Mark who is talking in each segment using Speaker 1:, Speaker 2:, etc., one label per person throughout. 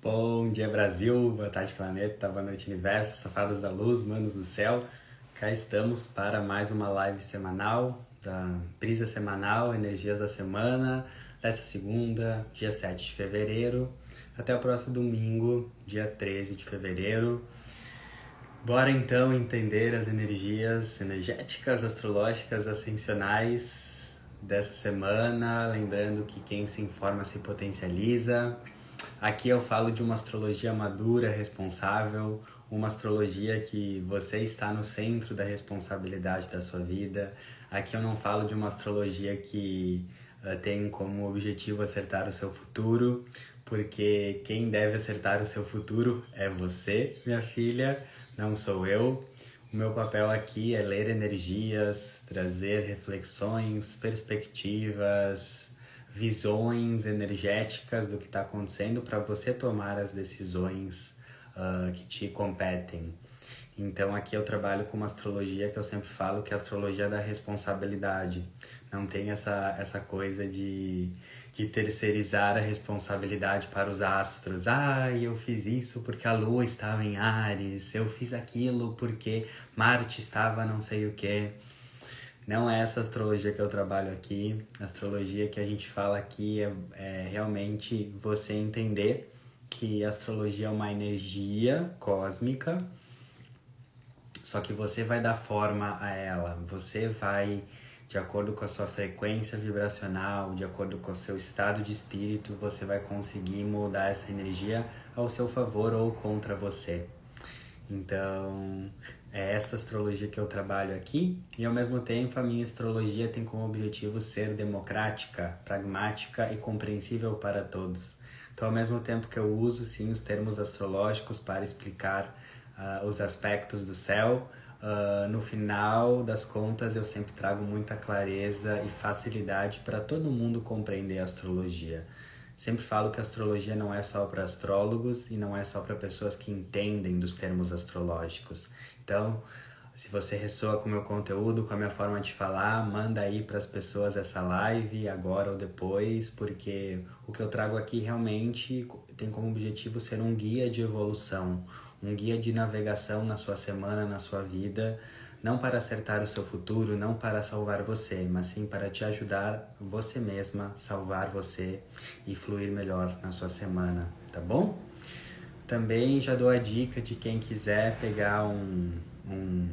Speaker 1: Bom dia Brasil, boa tarde planeta, boa noite universo, safados da luz, manos do céu. Cá estamos para mais uma live semanal, da brisa semanal, energias da semana, dessa segunda, dia 7 de fevereiro, até o próximo domingo, dia 13 de fevereiro. Bora então entender as energias energéticas, astrológicas, ascensionais dessa semana, lembrando que quem se informa se potencializa. Aqui eu falo de uma astrologia madura, responsável, uma astrologia que você está no centro da responsabilidade da sua vida. Aqui eu não falo de uma astrologia que uh, tem como objetivo acertar o seu futuro, porque quem deve acertar o seu futuro é você, minha filha não sou eu. O meu papel aqui é ler energias, trazer reflexões, perspectivas, visões energéticas do que está acontecendo para você tomar as decisões uh, que te competem. Então aqui eu trabalho com uma astrologia que eu sempre falo que é a astrologia da responsabilidade. Não tem essa, essa coisa de de terceirizar a responsabilidade para os astros. Ah, eu fiz isso porque a lua estava em Ares, eu fiz aquilo porque Marte estava não sei o que. Não é essa astrologia que eu trabalho aqui. A astrologia que a gente fala aqui é, é realmente você entender que a astrologia é uma energia cósmica, só que você vai dar forma a ela, você vai de acordo com a sua frequência vibracional, de acordo com o seu estado de espírito, você vai conseguir moldar essa energia ao seu favor ou contra você. Então, é essa astrologia que eu trabalho aqui e ao mesmo tempo a minha astrologia tem como objetivo ser democrática, pragmática e compreensível para todos. Então, ao mesmo tempo que eu uso sim os termos astrológicos para explicar uh, os aspectos do céu, Uh, no final das contas, eu sempre trago muita clareza e facilidade para todo mundo compreender a astrologia. Sempre falo que a astrologia não é só para astrólogos e não é só para pessoas que entendem dos termos astrológicos. Então, se você ressoa com o meu conteúdo, com a minha forma de falar, manda aí para as pessoas essa live agora ou depois, porque o que eu trago aqui realmente tem como objetivo ser um guia de evolução, um guia de navegação na sua semana, na sua vida, não para acertar o seu futuro, não para salvar você, mas sim para te ajudar você mesma, salvar você e fluir melhor na sua semana, tá bom? Também já dou a dica de quem quiser pegar um, um,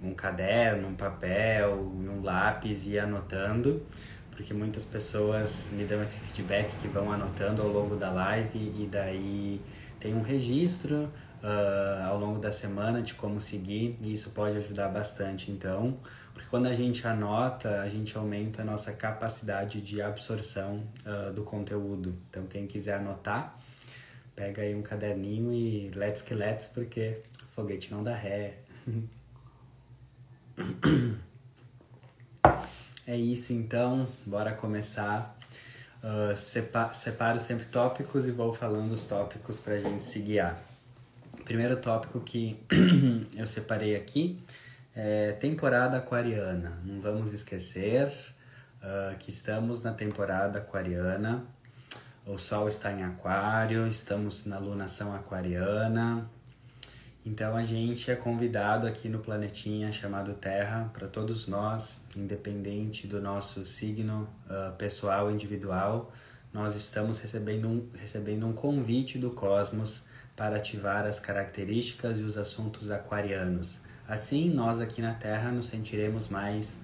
Speaker 1: um caderno, um papel, um lápis e ir anotando, porque muitas pessoas me dão esse feedback que vão anotando ao longo da live e daí tem um registro uh, ao longo da semana de como seguir e isso pode ajudar bastante. Então, porque quando a gente anota, a gente aumenta a nossa capacidade de absorção uh, do conteúdo. Então, quem quiser anotar, pega aí um caderninho e let's que let's, porque foguete não dá ré. É isso então, bora começar. Uh, separo sempre tópicos e vou falando os tópicos pra gente se guiar primeiro tópico que eu separei aqui é temporada aquariana. Não vamos esquecer uh, que estamos na temporada aquariana. O Sol está em Aquário, estamos na lunação aquariana. Então a gente é convidado aqui no planetinha chamado Terra para todos nós, independente do nosso signo uh, pessoal individual, nós estamos recebendo um, recebendo um convite do cosmos para ativar as características e os assuntos aquarianos. Assim, nós aqui na Terra nos sentiremos mais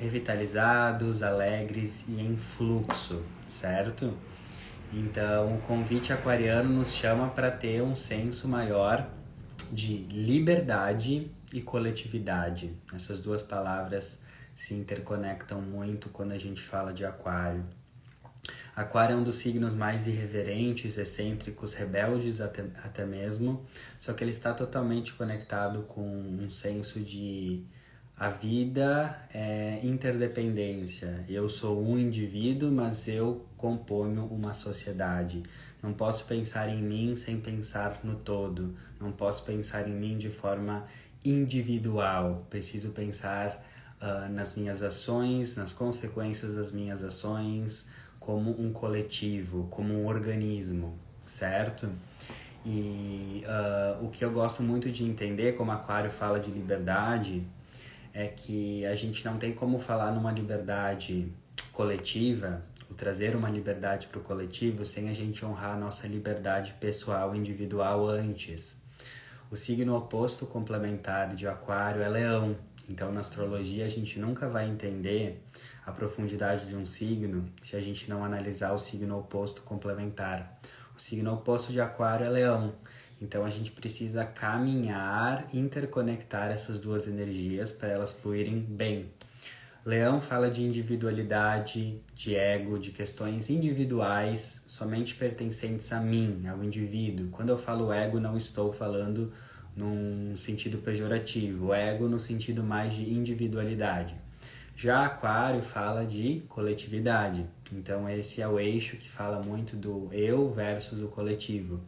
Speaker 1: revitalizados, alegres e em fluxo, certo? Então, o convite aquariano nos chama para ter um senso maior de liberdade e coletividade. Essas duas palavras se interconectam muito quando a gente fala de aquário. Aquário é um dos signos mais irreverentes, excêntricos, rebeldes até, até mesmo, só que ele está totalmente conectado com um senso de a vida é interdependência. Eu sou um indivíduo, mas eu componho uma sociedade. Não posso pensar em mim sem pensar no todo. Não posso pensar em mim de forma individual. Preciso pensar uh, nas minhas ações, nas consequências das minhas ações, como um coletivo, como um organismo, certo? E uh, o que eu gosto muito de entender, como Aquário fala de liberdade, é que a gente não tem como falar numa liberdade coletiva, ou trazer uma liberdade para o coletivo, sem a gente honrar a nossa liberdade pessoal, individual antes. O signo oposto complementar de Aquário é Leão. Então, na astrologia, a gente nunca vai entender a profundidade de um signo se a gente não analisar o signo oposto complementar. O signo oposto de Aquário é Leão. Então a gente precisa caminhar, interconectar essas duas energias para elas fluírem bem. Leão fala de individualidade, de ego, de questões individuais, somente pertencentes a mim, ao indivíduo. Quando eu falo ego, não estou falando num sentido pejorativo, ego no sentido mais de individualidade. Já Aquário fala de coletividade. Então esse é o eixo que fala muito do eu versus o coletivo.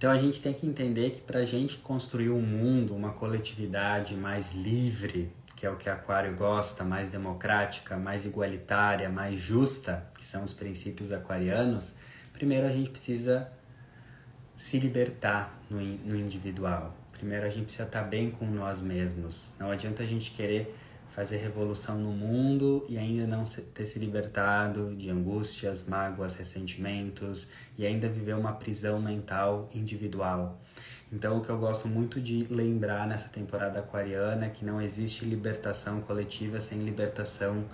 Speaker 1: Então a gente tem que entender que para a gente construir um mundo, uma coletividade mais livre, que é o que Aquário gosta, mais democrática, mais igualitária, mais justa, que são os princípios aquarianos, primeiro a gente precisa se libertar no, no individual. Primeiro a gente precisa estar bem com nós mesmos. Não adianta a gente querer fazer revolução no mundo e ainda não ter se libertado de angústias, mágoas, ressentimentos e ainda viver uma prisão mental individual. Então, o que eu gosto muito de lembrar nessa temporada aquariana é que não existe libertação coletiva sem libertação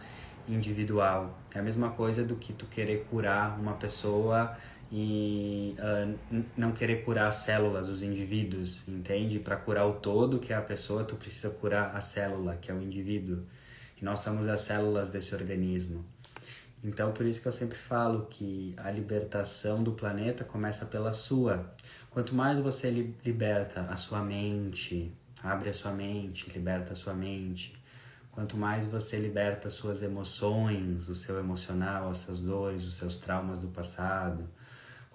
Speaker 1: individual. É a mesma coisa do que tu querer curar uma pessoa e uh, não querer curar as células, os indivíduos, entende? Para curar o todo, que é a pessoa, tu precisa curar a célula, que é o indivíduo. E nós somos as células desse organismo. Então, por isso que eu sempre falo que a libertação do planeta começa pela sua. Quanto mais você liberta a sua mente, abre a sua mente, liberta a sua mente, quanto mais você liberta as suas emoções, o seu emocional, as suas dores, os seus traumas do passado,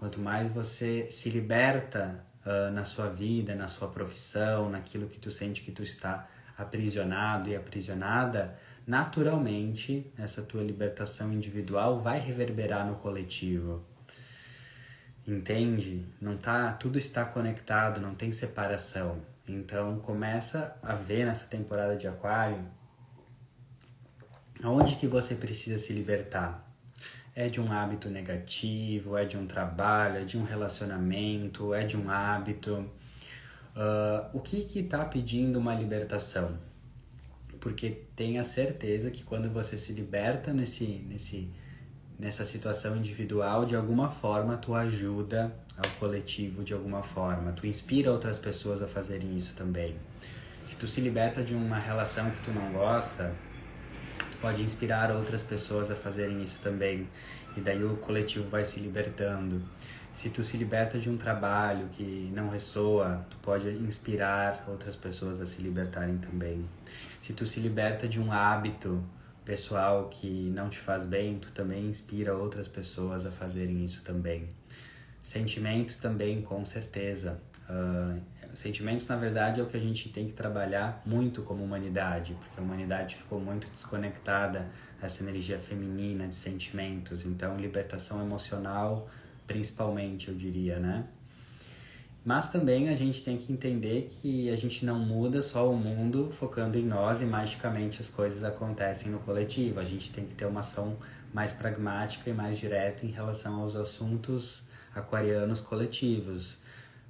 Speaker 1: Quanto mais você se liberta uh, na sua vida, na sua profissão, naquilo que tu sente que tu está aprisionado e aprisionada, naturalmente essa tua libertação individual vai reverberar no coletivo. Entende? Não tá, tudo está conectado, não tem separação. Então começa a ver nessa temporada de aquário aonde que você precisa se libertar é de um hábito negativo, é de um trabalho, é de um relacionamento, é de um hábito. Uh, o que está pedindo uma libertação? Porque tenha certeza que quando você se liberta nesse, nesse, nessa situação individual, de alguma forma tu ajuda ao coletivo de alguma forma, tu inspira outras pessoas a fazerem isso também. Se tu se liberta de uma relação que tu não gosta, pode inspirar outras pessoas a fazerem isso também. E daí o coletivo vai se libertando. Se tu se liberta de um trabalho que não ressoa, tu pode inspirar outras pessoas a se libertarem também. Se tu se liberta de um hábito pessoal que não te faz bem, tu também inspira outras pessoas a fazerem isso também. Sentimentos também, com certeza. Uh, sentimentos, na verdade, é o que a gente tem que trabalhar muito como humanidade, porque a humanidade ficou muito desconectada dessa energia feminina de sentimentos. Então, libertação emocional, principalmente, eu diria, né? Mas também a gente tem que entender que a gente não muda só o mundo focando em nós e magicamente as coisas acontecem no coletivo. A gente tem que ter uma ação mais pragmática e mais direta em relação aos assuntos aquarianos coletivos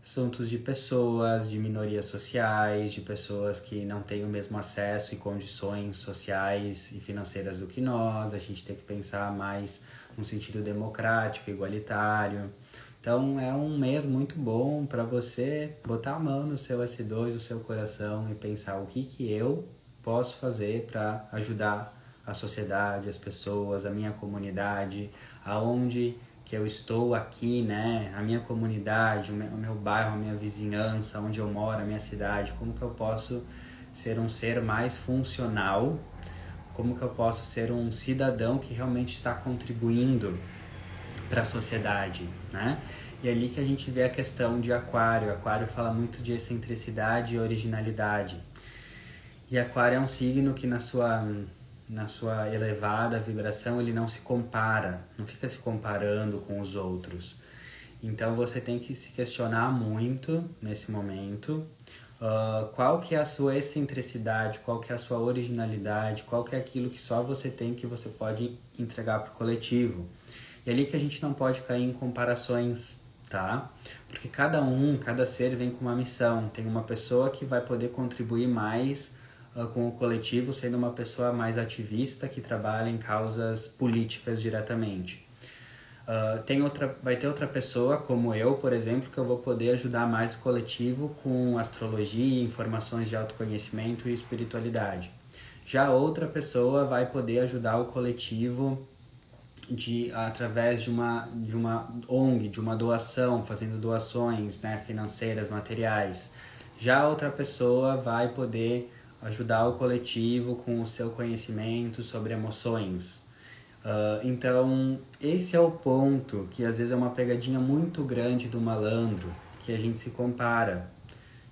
Speaker 1: assuntos de pessoas, de minorias sociais, de pessoas que não têm o mesmo acesso e condições sociais e financeiras do que nós. A gente tem que pensar mais no sentido democrático, igualitário. Então é um mês muito bom para você botar a mão no seu S2, no seu coração e pensar o que que eu posso fazer para ajudar a sociedade, as pessoas, a minha comunidade, aonde que eu estou aqui, né, a minha comunidade, o meu, o meu bairro, a minha vizinhança, onde eu moro, a minha cidade, como que eu posso ser um ser mais funcional, como que eu posso ser um cidadão que realmente está contribuindo para a sociedade, né? E é ali que a gente vê a questão de Aquário. Aquário fala muito de excentricidade e originalidade. E Aquário é um signo que na sua na sua elevada vibração, ele não se compara, não fica se comparando com os outros. Então você tem que se questionar muito nesse momento uh, qual que é a sua excentricidade, qual que é a sua originalidade, qual que é aquilo que só você tem que você pode entregar para o coletivo. E é ali que a gente não pode cair em comparações, tá? Porque cada um, cada ser vem com uma missão. Tem uma pessoa que vai poder contribuir mais com o coletivo, sendo uma pessoa mais ativista que trabalha em causas políticas diretamente. Uh, tem outra, vai ter outra pessoa, como eu, por exemplo, que eu vou poder ajudar mais o coletivo com astrologia, informações de autoconhecimento e espiritualidade. Já outra pessoa vai poder ajudar o coletivo de através de uma de uma ONG, de uma doação, fazendo doações, né, financeiras, materiais. Já outra pessoa vai poder ajudar o coletivo com o seu conhecimento sobre emoções, Uh, então, esse é o ponto que às vezes é uma pegadinha muito grande do malandro, que a gente se compara.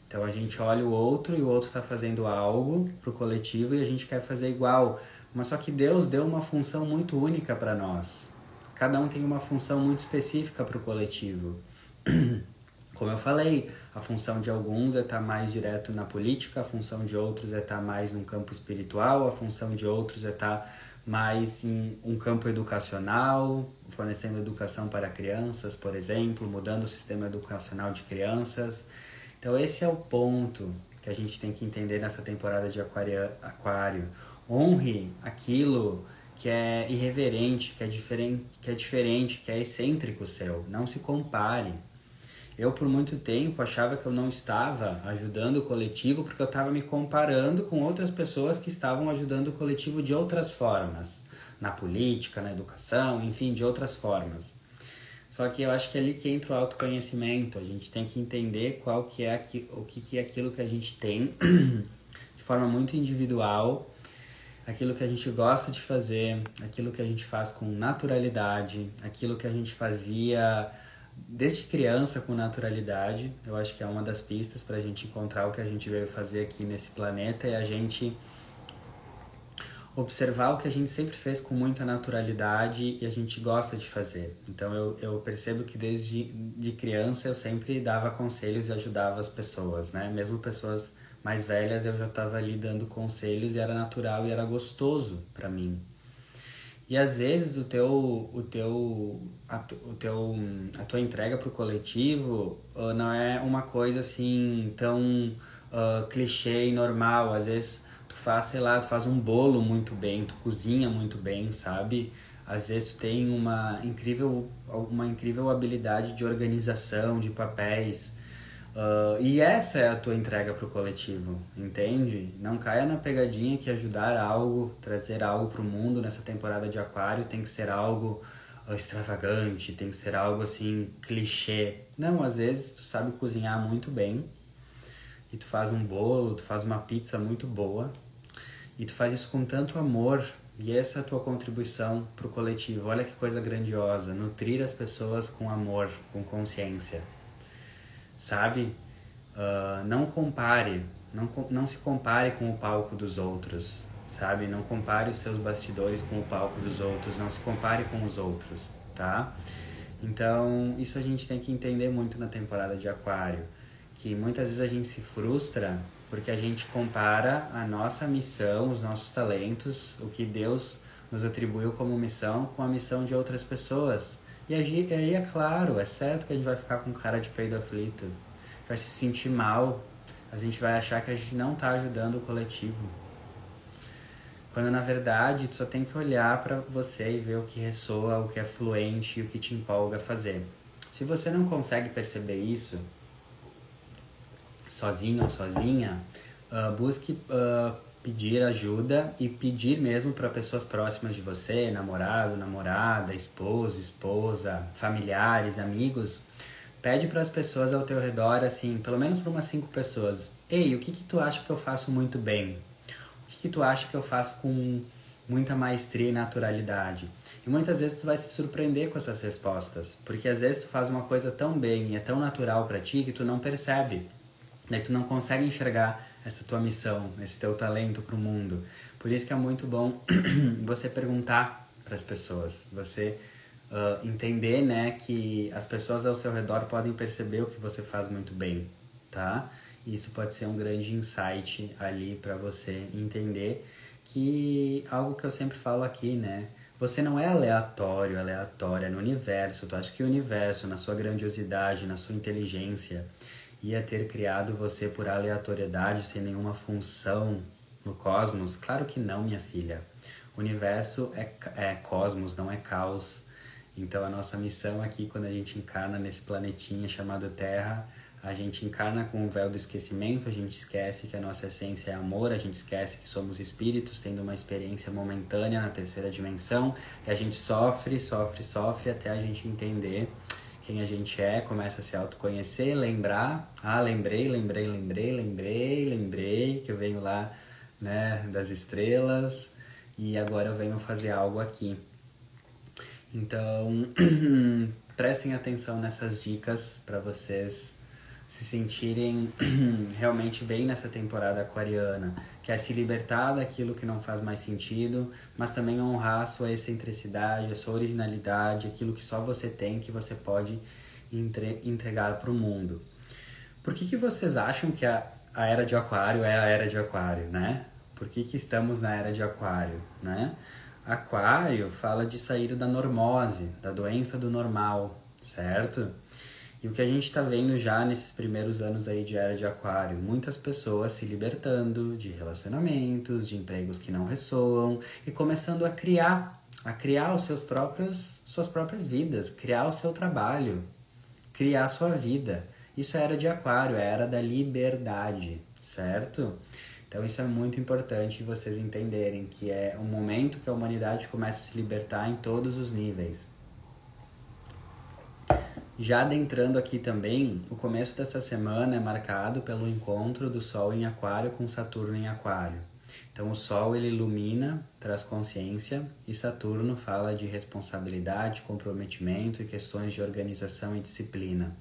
Speaker 1: Então, a gente olha o outro e o outro está fazendo algo para o coletivo e a gente quer fazer igual. Mas só que Deus deu uma função muito única para nós. Cada um tem uma função muito específica para o coletivo. Como eu falei, a função de alguns é estar tá mais direto na política, a função de outros é estar tá mais no campo espiritual, a função de outros é estar tá mas em um campo educacional, fornecendo educação para crianças, por exemplo, mudando o sistema educacional de crianças. Então esse é o ponto que a gente tem que entender nessa temporada de aquário. aquário. Honre aquilo que é irreverente, que é diferente, que é diferente, que é excêntrico seu. Não se compare. Eu, por muito tempo, achava que eu não estava ajudando o coletivo porque eu estava me comparando com outras pessoas que estavam ajudando o coletivo de outras formas, na política, na educação, enfim, de outras formas. Só que eu acho que é ali que entra o autoconhecimento. A gente tem que entender qual que é aqui, o que, que é aquilo que a gente tem de forma muito individual, aquilo que a gente gosta de fazer, aquilo que a gente faz com naturalidade, aquilo que a gente fazia desde criança com naturalidade. Eu acho que é uma das pistas para a gente encontrar o que a gente veio fazer aqui nesse planeta e a gente observar o que a gente sempre fez com muita naturalidade e a gente gosta de fazer. Então eu, eu percebo que desde de criança eu sempre dava conselhos e ajudava as pessoas, né? Mesmo pessoas mais velhas eu já estava ali dando conselhos e era natural e era gostoso para mim. E às vezes o teu, o teu, a, o teu, a tua entrega para o coletivo uh, não é uma coisa assim tão uh, clichê e normal. Às vezes tu faz, sei lá, tu faz um bolo muito bem, tu cozinha muito bem, sabe? Às vezes tu tem uma incrível, uma incrível habilidade de organização de papéis. Uh, e essa é a tua entrega para o coletivo, entende? Não caia na pegadinha que ajudar algo, trazer algo para o mundo nessa temporada de Aquário tem que ser algo uh, extravagante, tem que ser algo assim clichê. Não, às vezes tu sabe cozinhar muito bem e tu faz um bolo, tu faz uma pizza muito boa e tu faz isso com tanto amor e essa é a tua contribuição para o coletivo. Olha que coisa grandiosa, nutrir as pessoas com amor, com consciência sabe? Uh, não compare, não, não se compare com o palco dos outros, sabe? Não compare os seus bastidores com o palco dos outros, não se compare com os outros, tá? Então, isso a gente tem que entender muito na temporada de Aquário, que muitas vezes a gente se frustra porque a gente compara a nossa missão, os nossos talentos, o que Deus nos atribuiu como missão com a missão de outras pessoas. E aí é claro, é certo que a gente vai ficar com cara de peido aflito, vai se sentir mal, a gente vai achar que a gente não está ajudando o coletivo. Quando na verdade tu só tem que olhar para você e ver o que ressoa, o que é fluente e o que te empolga a fazer. Se você não consegue perceber isso, sozinho ou sozinha, uh, busque uh, pedir ajuda e pedir mesmo para pessoas próximas de você, namorado, namorada, esposo, esposa, familiares, amigos. Pede para as pessoas ao teu redor, assim, pelo menos para umas cinco pessoas. Ei, o que que tu acha que eu faço muito bem? O que que tu acha que eu faço com muita maestria e naturalidade? E muitas vezes tu vai se surpreender com essas respostas, porque às vezes tu faz uma coisa tão bem e é tão natural para ti que tu não percebe. Daí tu não consegue enxergar essa tua missão, esse teu talento para o mundo. Por isso que é muito bom você perguntar para as pessoas, você uh, entender, né, que as pessoas ao seu redor podem perceber o que você faz muito bem, tá? Isso pode ser um grande insight ali para você entender que algo que eu sempre falo aqui, né? Você não é aleatório, aleatória no universo. Tu acha que o universo, na sua grandiosidade, na sua inteligência, ia ter criado você por aleatoriedade, sem nenhuma função no cosmos? Claro que não, minha filha. O universo é, é cosmos, não é caos. Então a nossa missão aqui, quando a gente encarna nesse planetinha chamado Terra, a gente encarna com o véu do esquecimento, a gente esquece que a nossa essência é amor, a gente esquece que somos espíritos tendo uma experiência momentânea na terceira dimensão, e a gente sofre, sofre, sofre até a gente entender quem a gente é, começa a se autoconhecer, lembrar, ah, lembrei, lembrei, lembrei, lembrei, lembrei que eu venho lá, né, das estrelas e agora eu venho fazer algo aqui. Então, prestem atenção nessas dicas para vocês se sentirem realmente bem nessa temporada aquariana, que é se libertar daquilo que não faz mais sentido, mas também honrar a sua excentricidade, a sua originalidade, aquilo que só você tem, que você pode entre entregar para o mundo. Por que, que vocês acham que a, a era de aquário é a era de aquário, né? Por que, que estamos na era de aquário, né? Aquário fala de sair da normose, da doença do normal, certo? E o que a gente está vendo já nesses primeiros anos aí de era de aquário, muitas pessoas se libertando de relacionamentos, de empregos que não ressoam e começando a criar, a criar os seus próprios, suas próprias vidas, criar o seu trabalho, criar a sua vida. Isso é era de aquário, é era da liberdade, certo? Então isso é muito importante vocês entenderem que é um momento que a humanidade começa a se libertar em todos os níveis. Já adentrando aqui também, o começo dessa semana é marcado pelo encontro do Sol em Aquário com Saturno em Aquário. Então o Sol ele ilumina, traz consciência e Saturno fala de responsabilidade, comprometimento e questões de organização e disciplina.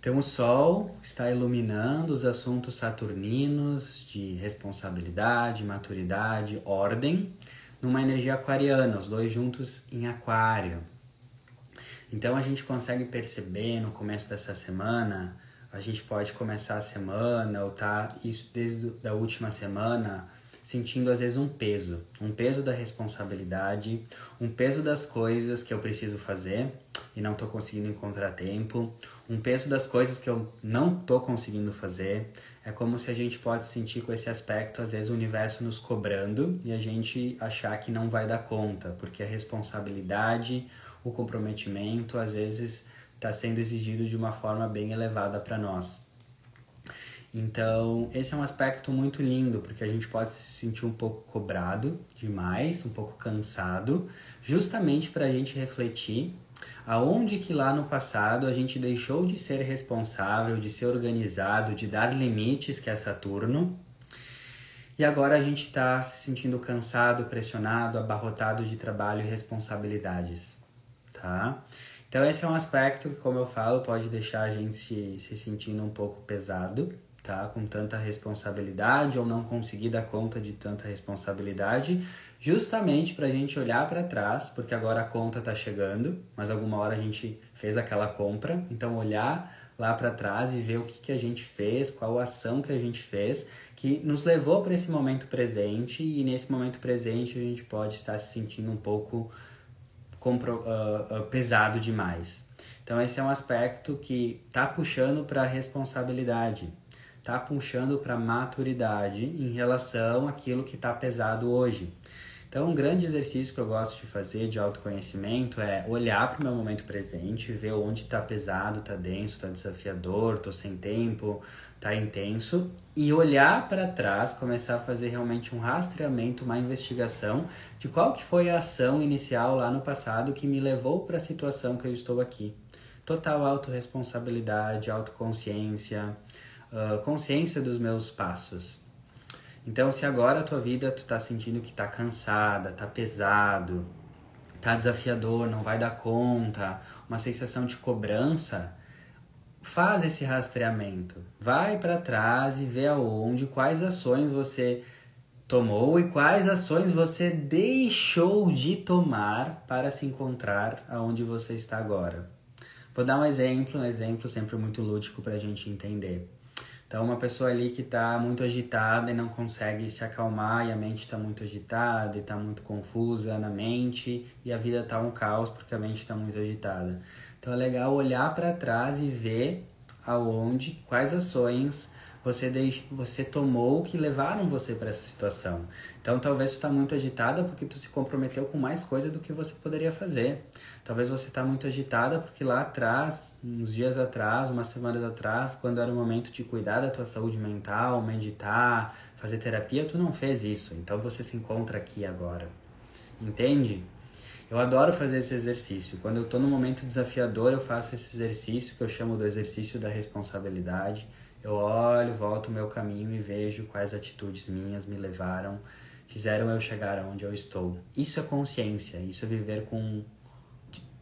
Speaker 1: Então o Sol está iluminando os assuntos saturninos de responsabilidade, maturidade, ordem, numa energia aquariana, os dois juntos em Aquário. Então a gente consegue perceber no começo dessa semana, a gente pode começar a semana ou tá isso desde a última semana sentindo às vezes um peso, um peso da responsabilidade, um peso das coisas que eu preciso fazer e não estou conseguindo encontrar tempo, um peso das coisas que eu não estou conseguindo fazer. É como se a gente pode sentir com esse aspecto, às vezes, o universo nos cobrando e a gente achar que não vai dar conta, porque a responsabilidade, o comprometimento às vezes está sendo exigido de uma forma bem elevada para nós. Então, esse é um aspecto muito lindo, porque a gente pode se sentir um pouco cobrado demais, um pouco cansado, justamente para a gente refletir aonde que lá no passado a gente deixou de ser responsável, de ser organizado, de dar limites, que é Saturno, e agora a gente está se sentindo cansado, pressionado, abarrotado de trabalho e responsabilidades tá? Então esse é um aspecto que, como eu falo, pode deixar a gente se, se sentindo um pouco pesado, tá? Com tanta responsabilidade ou não conseguir dar conta de tanta responsabilidade, justamente para a gente olhar para trás, porque agora a conta está chegando, mas alguma hora a gente fez aquela compra, então olhar lá para trás e ver o que, que a gente fez, qual ação que a gente fez, que nos levou para esse momento presente e nesse momento presente a gente pode estar se sentindo um pouco compro, uh, uh, pesado demais. Então esse é um aspecto que tá puxando para responsabilidade, tá puxando para maturidade em relação àquilo que está pesado hoje. Então, um grande exercício que eu gosto de fazer de autoconhecimento é olhar para o meu momento presente, ver onde está pesado, está denso, está desafiador, estou sem tempo, está intenso, e olhar para trás, começar a fazer realmente um rastreamento, uma investigação de qual que foi a ação inicial lá no passado que me levou para a situação que eu estou aqui. Total autorresponsabilidade, autoconsciência, uh, consciência dos meus passos. Então, se agora a tua vida tu tá sentindo que tá cansada, tá pesado, tá desafiador, não vai dar conta, uma sensação de cobrança, faz esse rastreamento. Vai para trás e vê aonde, quais ações você tomou e quais ações você deixou de tomar para se encontrar aonde você está agora. Vou dar um exemplo, um exemplo sempre muito lúdico para a gente entender. Então, uma pessoa ali que está muito agitada e não consegue se acalmar, e a mente está muito agitada e está muito confusa na mente, e a vida está um caos porque a mente está muito agitada. Então, é legal olhar para trás e ver aonde, quais ações você, deix... você tomou que levaram você para essa situação. Então, talvez você está muito agitada porque tu se comprometeu com mais coisa do que você poderia fazer. Talvez você está muito agitada porque lá atrás, uns dias atrás, umas semanas atrás, quando era o momento de cuidar da tua saúde mental, meditar, fazer terapia, tu não fez isso. Então, você se encontra aqui agora. Entende? Eu adoro fazer esse exercício. Quando eu estou num momento desafiador, eu faço esse exercício que eu chamo do exercício da responsabilidade eu olho, volto o meu caminho e vejo quais atitudes minhas me levaram, fizeram eu chegar aonde eu estou. Isso é consciência, isso é viver com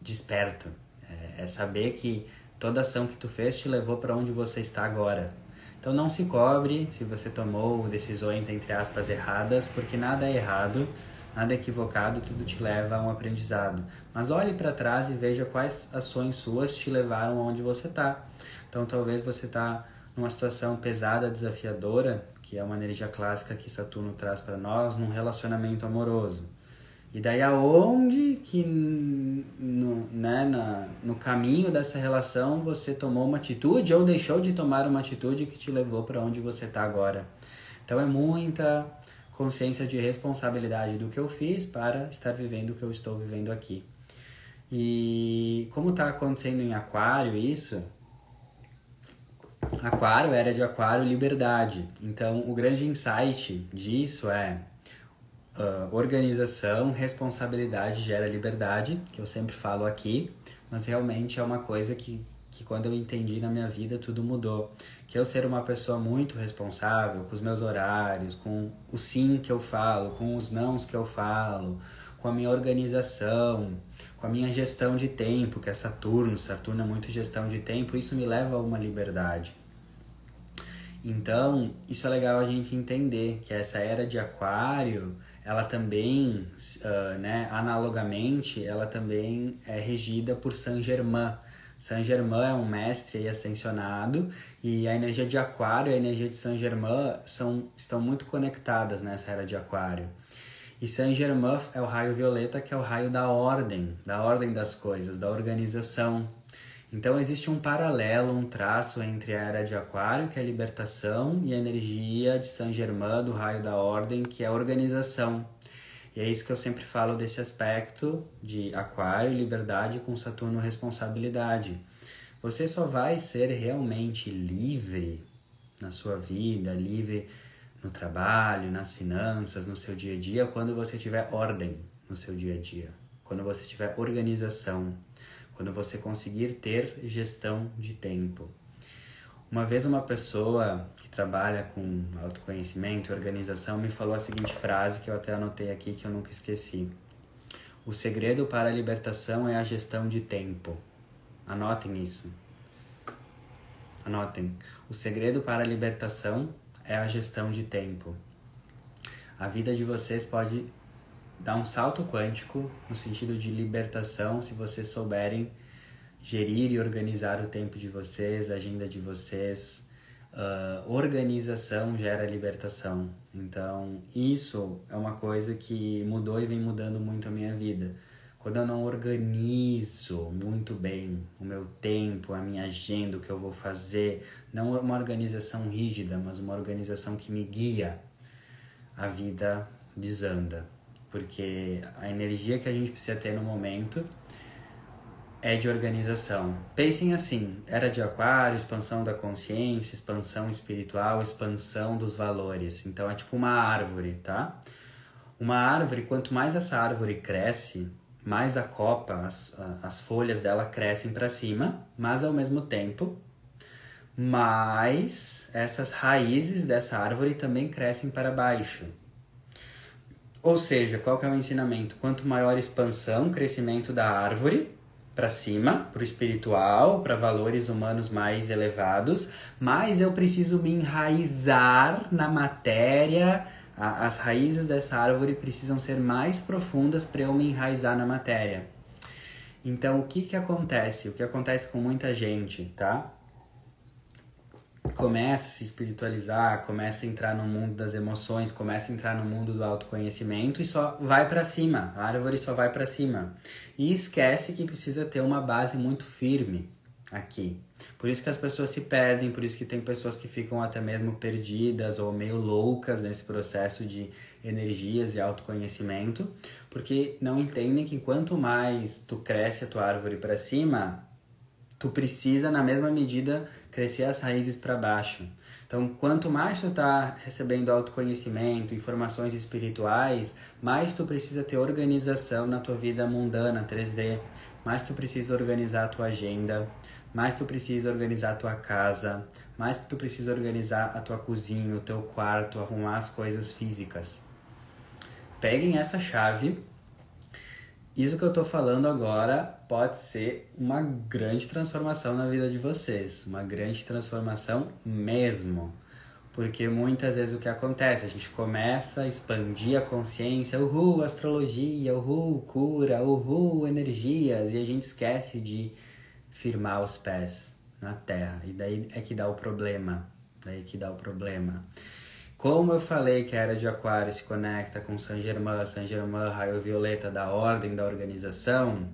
Speaker 1: desperto. É, é saber que toda ação que tu fez te levou para onde você está agora. Então não se cobre se você tomou decisões entre aspas erradas, porque nada é errado, nada equivocado, tudo te leva a um aprendizado. Mas olhe para trás e veja quais ações suas te levaram aonde você está. Então talvez você está numa situação pesada, desafiadora, que é uma energia clássica que Saturno traz para nós, num relacionamento amoroso. E daí aonde que no, né, na, no caminho dessa relação você tomou uma atitude ou deixou de tomar uma atitude que te levou para onde você está agora. Então é muita consciência de responsabilidade do que eu fiz para estar vivendo o que eu estou vivendo aqui. E como está acontecendo em Aquário isso, Aquário era de Aquário liberdade. Então, o grande insight disso é uh, organização, responsabilidade gera liberdade, que eu sempre falo aqui, mas realmente é uma coisa que, que quando eu entendi na minha vida tudo mudou. Que eu ser uma pessoa muito responsável com os meus horários, com o sim que eu falo, com os nãos que eu falo, com a minha organização, com a minha gestão de tempo, que é Saturno, Saturno é muito gestão de tempo, isso me leva a uma liberdade. Então, isso é legal a gente entender que essa era de aquário, ela também, uh, né, analogamente, ela também é regida por Saint Germain. Saint Germain é um mestre ascensionado e a energia de aquário e a energia de Saint Germain são, estão muito conectadas nessa era de aquário. E Saint Germain é o raio violeta, que é o raio da ordem, da ordem das coisas, da organização, então existe um paralelo, um traço entre a era de Aquário, que é a libertação, e a energia de Saint Germain, do raio da ordem, que é a organização. E é isso que eu sempre falo desse aspecto de Aquário, liberdade com Saturno, responsabilidade. Você só vai ser realmente livre na sua vida, livre no trabalho, nas finanças, no seu dia a dia, quando você tiver ordem no seu dia a dia, quando você tiver organização, quando você conseguir ter gestão de tempo. Uma vez uma pessoa trabalha com autoconhecimento e organização me falou a seguinte frase que eu até anotei aqui que eu nunca esqueci. O segredo para a libertação é a gestão de tempo. Anotem isso. Anotem. O segredo para a libertação é a gestão de tempo. A vida de vocês pode dar um salto quântico no sentido de libertação se vocês souberem gerir e organizar o tempo de vocês, a agenda de vocês. Uh, organização gera libertação. Então, isso é uma coisa que mudou e vem mudando muito a minha vida. Quando eu não organizo muito bem o meu tempo, a minha agenda, o que eu vou fazer, não uma organização rígida, mas uma organização que me guia, a vida desanda porque a energia que a gente precisa ter no momento é de organização. Pensem assim: era de Aquário, expansão da consciência, expansão espiritual, expansão dos valores. Então é tipo uma árvore, tá? Uma árvore, quanto mais essa árvore cresce, mais a copa, as, as folhas dela crescem para cima, mas ao mesmo tempo, mais essas raízes dessa árvore também crescem para baixo. Ou seja, qual que é o ensinamento? Quanto maior expansão, crescimento da árvore para cima, para o espiritual, para valores humanos mais elevados, mais eu preciso me enraizar na matéria, A, as raízes dessa árvore precisam ser mais profundas para eu me enraizar na matéria. Então, o que que acontece? O que acontece com muita gente, tá? Começa a se espiritualizar, começa a entrar no mundo das emoções, começa a entrar no mundo do autoconhecimento e só vai para cima. A árvore só vai para cima. E esquece que precisa ter uma base muito firme aqui. Por isso que as pessoas se perdem, por isso que tem pessoas que ficam até mesmo perdidas ou meio loucas nesse processo de energias e autoconhecimento, porque não entendem que quanto mais tu cresce a tua árvore para cima, tu precisa na mesma medida crescer as raízes para baixo. Então, quanto mais tu tá recebendo autoconhecimento, informações espirituais, mais tu precisa ter organização na tua vida mundana 3D, mais tu precisa organizar a tua agenda, mais tu precisa organizar a tua casa, mais tu precisa organizar a tua cozinha, o teu quarto, arrumar as coisas físicas. Peguem essa chave. Isso que eu tô falando agora pode ser uma grande transformação na vida de vocês, uma grande transformação mesmo. Porque muitas vezes o que acontece? A gente começa a expandir a consciência, uhul, astrologia, uhul, cura, uhul, energias, e a gente esquece de firmar os pés na terra. E daí é que dá o problema. Daí é que dá o problema. Como eu falei que a era de Aquário se conecta com Saint Germain, Saint Germain, raio violeta da ordem da organização,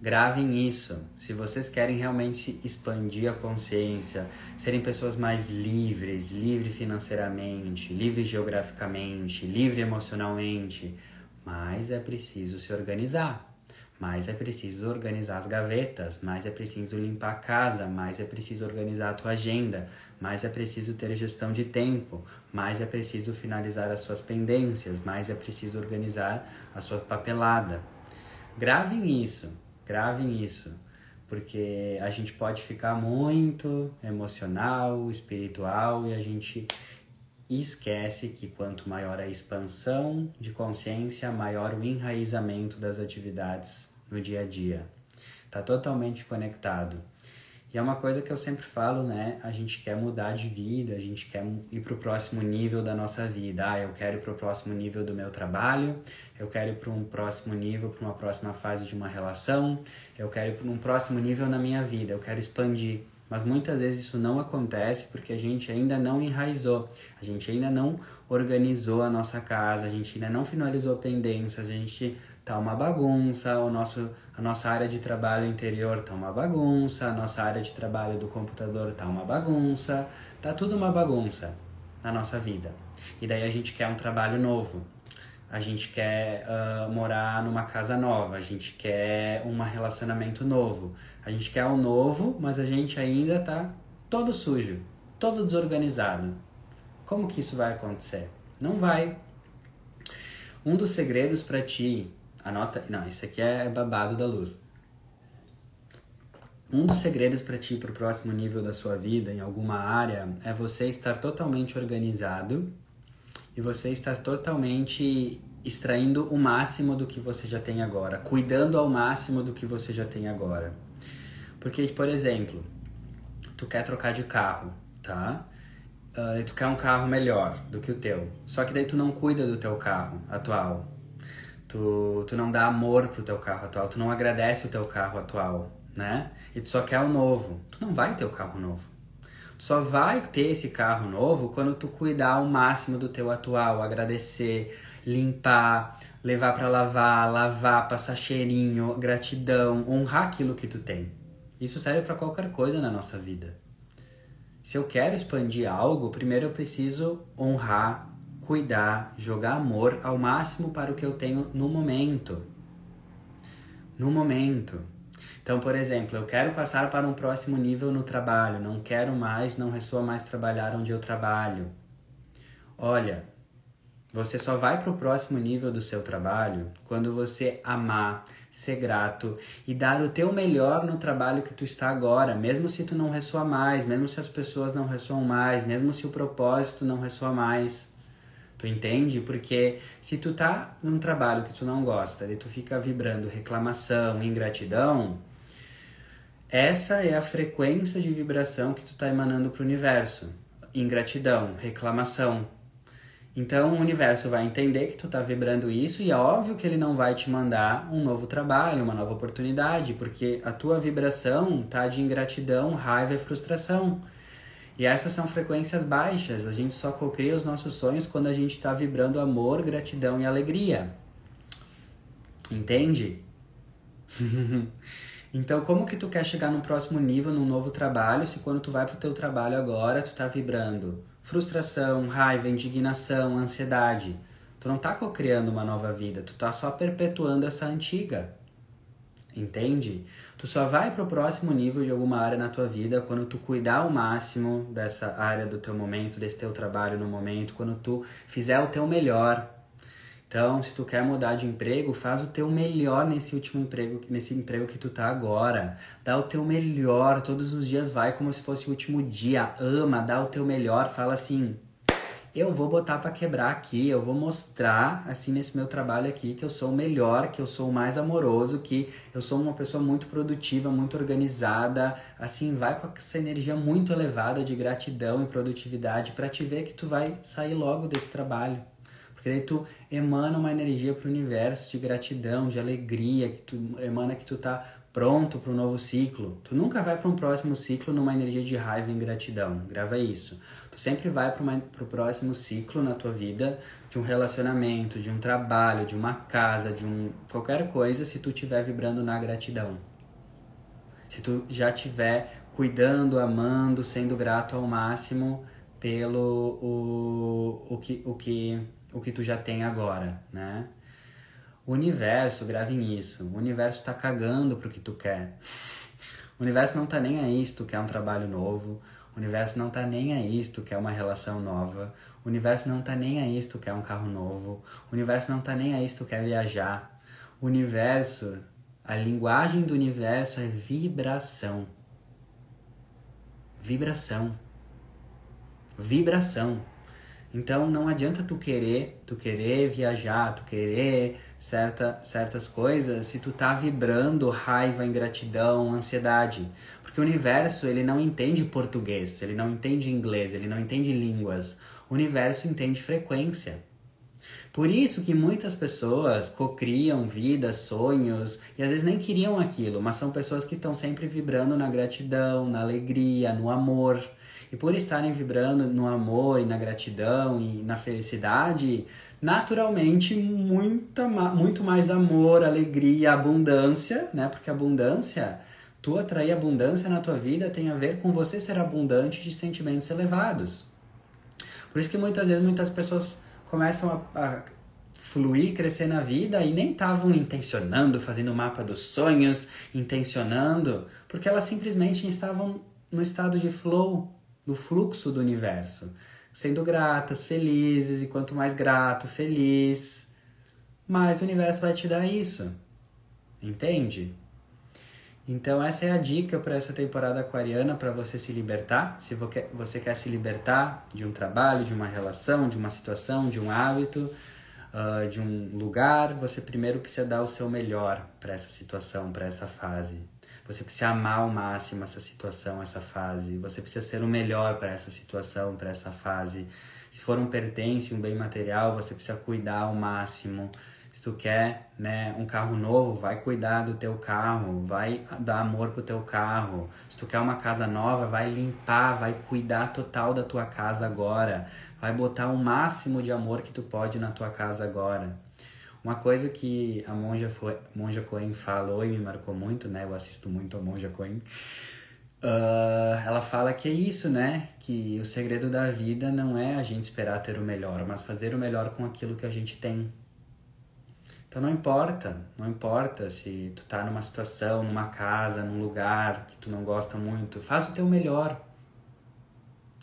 Speaker 1: gravem isso. Se vocês querem realmente expandir a consciência, serem pessoas mais livres, livre financeiramente, livre geograficamente, livre emocionalmente, mas é preciso se organizar mais é preciso organizar as gavetas, mais é preciso limpar a casa, mais é preciso organizar a tua agenda, mais é preciso ter gestão de tempo, mais é preciso finalizar as suas pendências, mais é preciso organizar a sua papelada. Gravem isso, gravem isso, porque a gente pode ficar muito emocional, espiritual e a gente esquece que quanto maior a expansão de consciência, maior o enraizamento das atividades no dia a dia. Tá totalmente conectado. E é uma coisa que eu sempre falo, né? A gente quer mudar de vida, a gente quer ir para o próximo nível da nossa vida. Ah, eu quero ir para o próximo nível do meu trabalho, eu quero ir para um próximo nível, para uma próxima fase de uma relação, eu quero ir para um próximo nível na minha vida, eu quero expandir. Mas muitas vezes isso não acontece porque a gente ainda não enraizou, a gente ainda não organizou a nossa casa, a gente ainda não finalizou pendências, a gente tá uma bagunça, o nosso, a nossa área de trabalho interior tá uma bagunça, a nossa área de trabalho do computador tá uma bagunça, tá tudo uma bagunça na nossa vida. E daí a gente quer um trabalho novo, a gente quer uh, morar numa casa nova, a gente quer um relacionamento novo, a gente quer um novo, mas a gente ainda tá todo sujo, todo desorganizado. Como que isso vai acontecer? Não vai. Um dos segredos para ti, anota, não, isso aqui é babado da luz. Um dos segredos para ti para o próximo nível da sua vida em alguma área é você estar totalmente organizado e você estar totalmente extraindo o máximo do que você já tem agora, cuidando ao máximo do que você já tem agora. Porque, por exemplo, tu quer trocar de carro, tá? Uh, tu quer um carro melhor do que o teu. Só que daí tu não cuida do teu carro atual. Tu, tu não dá amor pro teu carro atual, tu não agradece o teu carro atual, né? E tu só quer o novo. Tu não vai ter o carro novo. Tu só vai ter esse carro novo quando tu cuidar ao máximo do teu atual, agradecer, limpar, levar para lavar, lavar, passar cheirinho, gratidão, honrar aquilo que tu tem. Isso serve para qualquer coisa na nossa vida. Se eu quero expandir algo, primeiro eu preciso honrar, cuidar, jogar amor ao máximo para o que eu tenho no momento. No momento. Então, por exemplo, eu quero passar para um próximo nível no trabalho, não quero mais, não ressoa mais trabalhar onde eu trabalho. Olha, você só vai para o próximo nível do seu trabalho quando você amar, ser grato e dar o teu melhor no trabalho que tu está agora, mesmo se tu não ressoa mais, mesmo se as pessoas não ressoam mais, mesmo se o propósito não ressoa mais. Tu entende? Porque se tu tá num trabalho que tu não gosta e tu fica vibrando reclamação, ingratidão, essa é a frequência de vibração que tu tá emanando para o universo. Ingratidão, reclamação, Então o universo vai entender que tu tá vibrando isso e é óbvio que ele não vai te mandar um novo trabalho, uma nova oportunidade, porque a tua vibração tá de ingratidão, raiva e frustração. E essas são frequências baixas. A gente só cocria os nossos sonhos quando a gente está vibrando amor, gratidão e alegria. Entende? então, como que tu quer chegar no próximo nível, num novo trabalho, se quando tu vai pro teu trabalho agora, tu tá vibrando frustração, raiva, indignação, ansiedade. Tu não tá co-criando uma nova vida, tu tá só perpetuando essa antiga. Entende? Tu só vai pro próximo nível de alguma área na tua vida quando tu cuidar ao máximo dessa área do teu momento, desse teu trabalho no momento, quando tu fizer o teu melhor, então, se tu quer mudar de emprego, faz o teu melhor nesse último emprego, nesse emprego que tu tá agora. Dá o teu melhor, todos os dias vai como se fosse o último dia. Ama, dá o teu melhor, fala assim: "Eu vou botar para quebrar aqui, eu vou mostrar assim nesse meu trabalho aqui que eu sou o melhor, que eu sou o mais amoroso, que eu sou uma pessoa muito produtiva, muito organizada". Assim, vai com essa energia muito elevada de gratidão e produtividade para te ver que tu vai sair logo desse trabalho. Porque daí tu emana uma energia para o universo de gratidão, de alegria, que tu emana que tu tá pronto para um novo ciclo. Tu nunca vai para um próximo ciclo numa energia de raiva e ingratidão. Grava isso. Tu sempre vai para o próximo ciclo na tua vida de um relacionamento, de um trabalho, de uma casa, de um qualquer coisa, se tu estiver vibrando na gratidão. Se tu já estiver cuidando, amando, sendo grato ao máximo pelo o, o que o que o que tu já tem agora, né? O universo, grave nisso, o universo tá cagando pro que tu quer. O universo não tá nem aí se tu quer um trabalho novo, o universo não tá nem aí se tu quer uma relação nova, o universo não tá nem aí se tu quer um carro novo, o universo não tá nem aí se tu quer viajar. O universo, a linguagem do universo é vibração. Vibração. Vibração. Então não adianta tu querer, tu querer viajar, tu querer certa, certas coisas se tu tá vibrando raiva, ingratidão, ansiedade. Porque o universo, ele não entende português, ele não entende inglês, ele não entende línguas. O universo entende frequência. Por isso que muitas pessoas cocriam vidas, sonhos e às vezes nem queriam aquilo, mas são pessoas que estão sempre vibrando na gratidão, na alegria, no amor. E por estarem vibrando no amor e na gratidão e na felicidade, naturalmente muita, muito mais amor, alegria, abundância, né? Porque abundância, tu atrair abundância na tua vida tem a ver com você ser abundante de sentimentos elevados. Por isso que muitas vezes muitas pessoas começam a, a fluir, crescer na vida e nem estavam intencionando, fazendo o mapa dos sonhos, intencionando, porque elas simplesmente estavam no estado de flow, no fluxo do universo, sendo gratas, felizes, e quanto mais grato, feliz, mais o universo vai te dar isso. Entende? Então essa é a dica para essa temporada aquariana para você se libertar. Se você quer se libertar de um trabalho, de uma relação, de uma situação, de um hábito, uh, de um lugar, você primeiro precisa dar o seu melhor para essa situação, para essa fase. Você precisa amar ao máximo essa situação, essa fase. Você precisa ser o melhor para essa situação, para essa fase. Se for um pertence, um bem material, você precisa cuidar ao máximo. Se tu quer, né, um carro novo, vai cuidar do teu carro, vai dar amor pro teu carro. Se tu quer uma casa nova, vai limpar, vai cuidar total da tua casa agora. Vai botar o máximo de amor que tu pode na tua casa agora. Uma coisa que a Monja, foi, Monja Coen falou e me marcou muito, né? Eu assisto muito a Monja Coen. Uh, ela fala que é isso, né? Que o segredo da vida não é a gente esperar ter o melhor, mas fazer o melhor com aquilo que a gente tem. Então não importa, não importa se tu tá numa situação, numa casa, num lugar que tu não gosta muito, faz o teu melhor.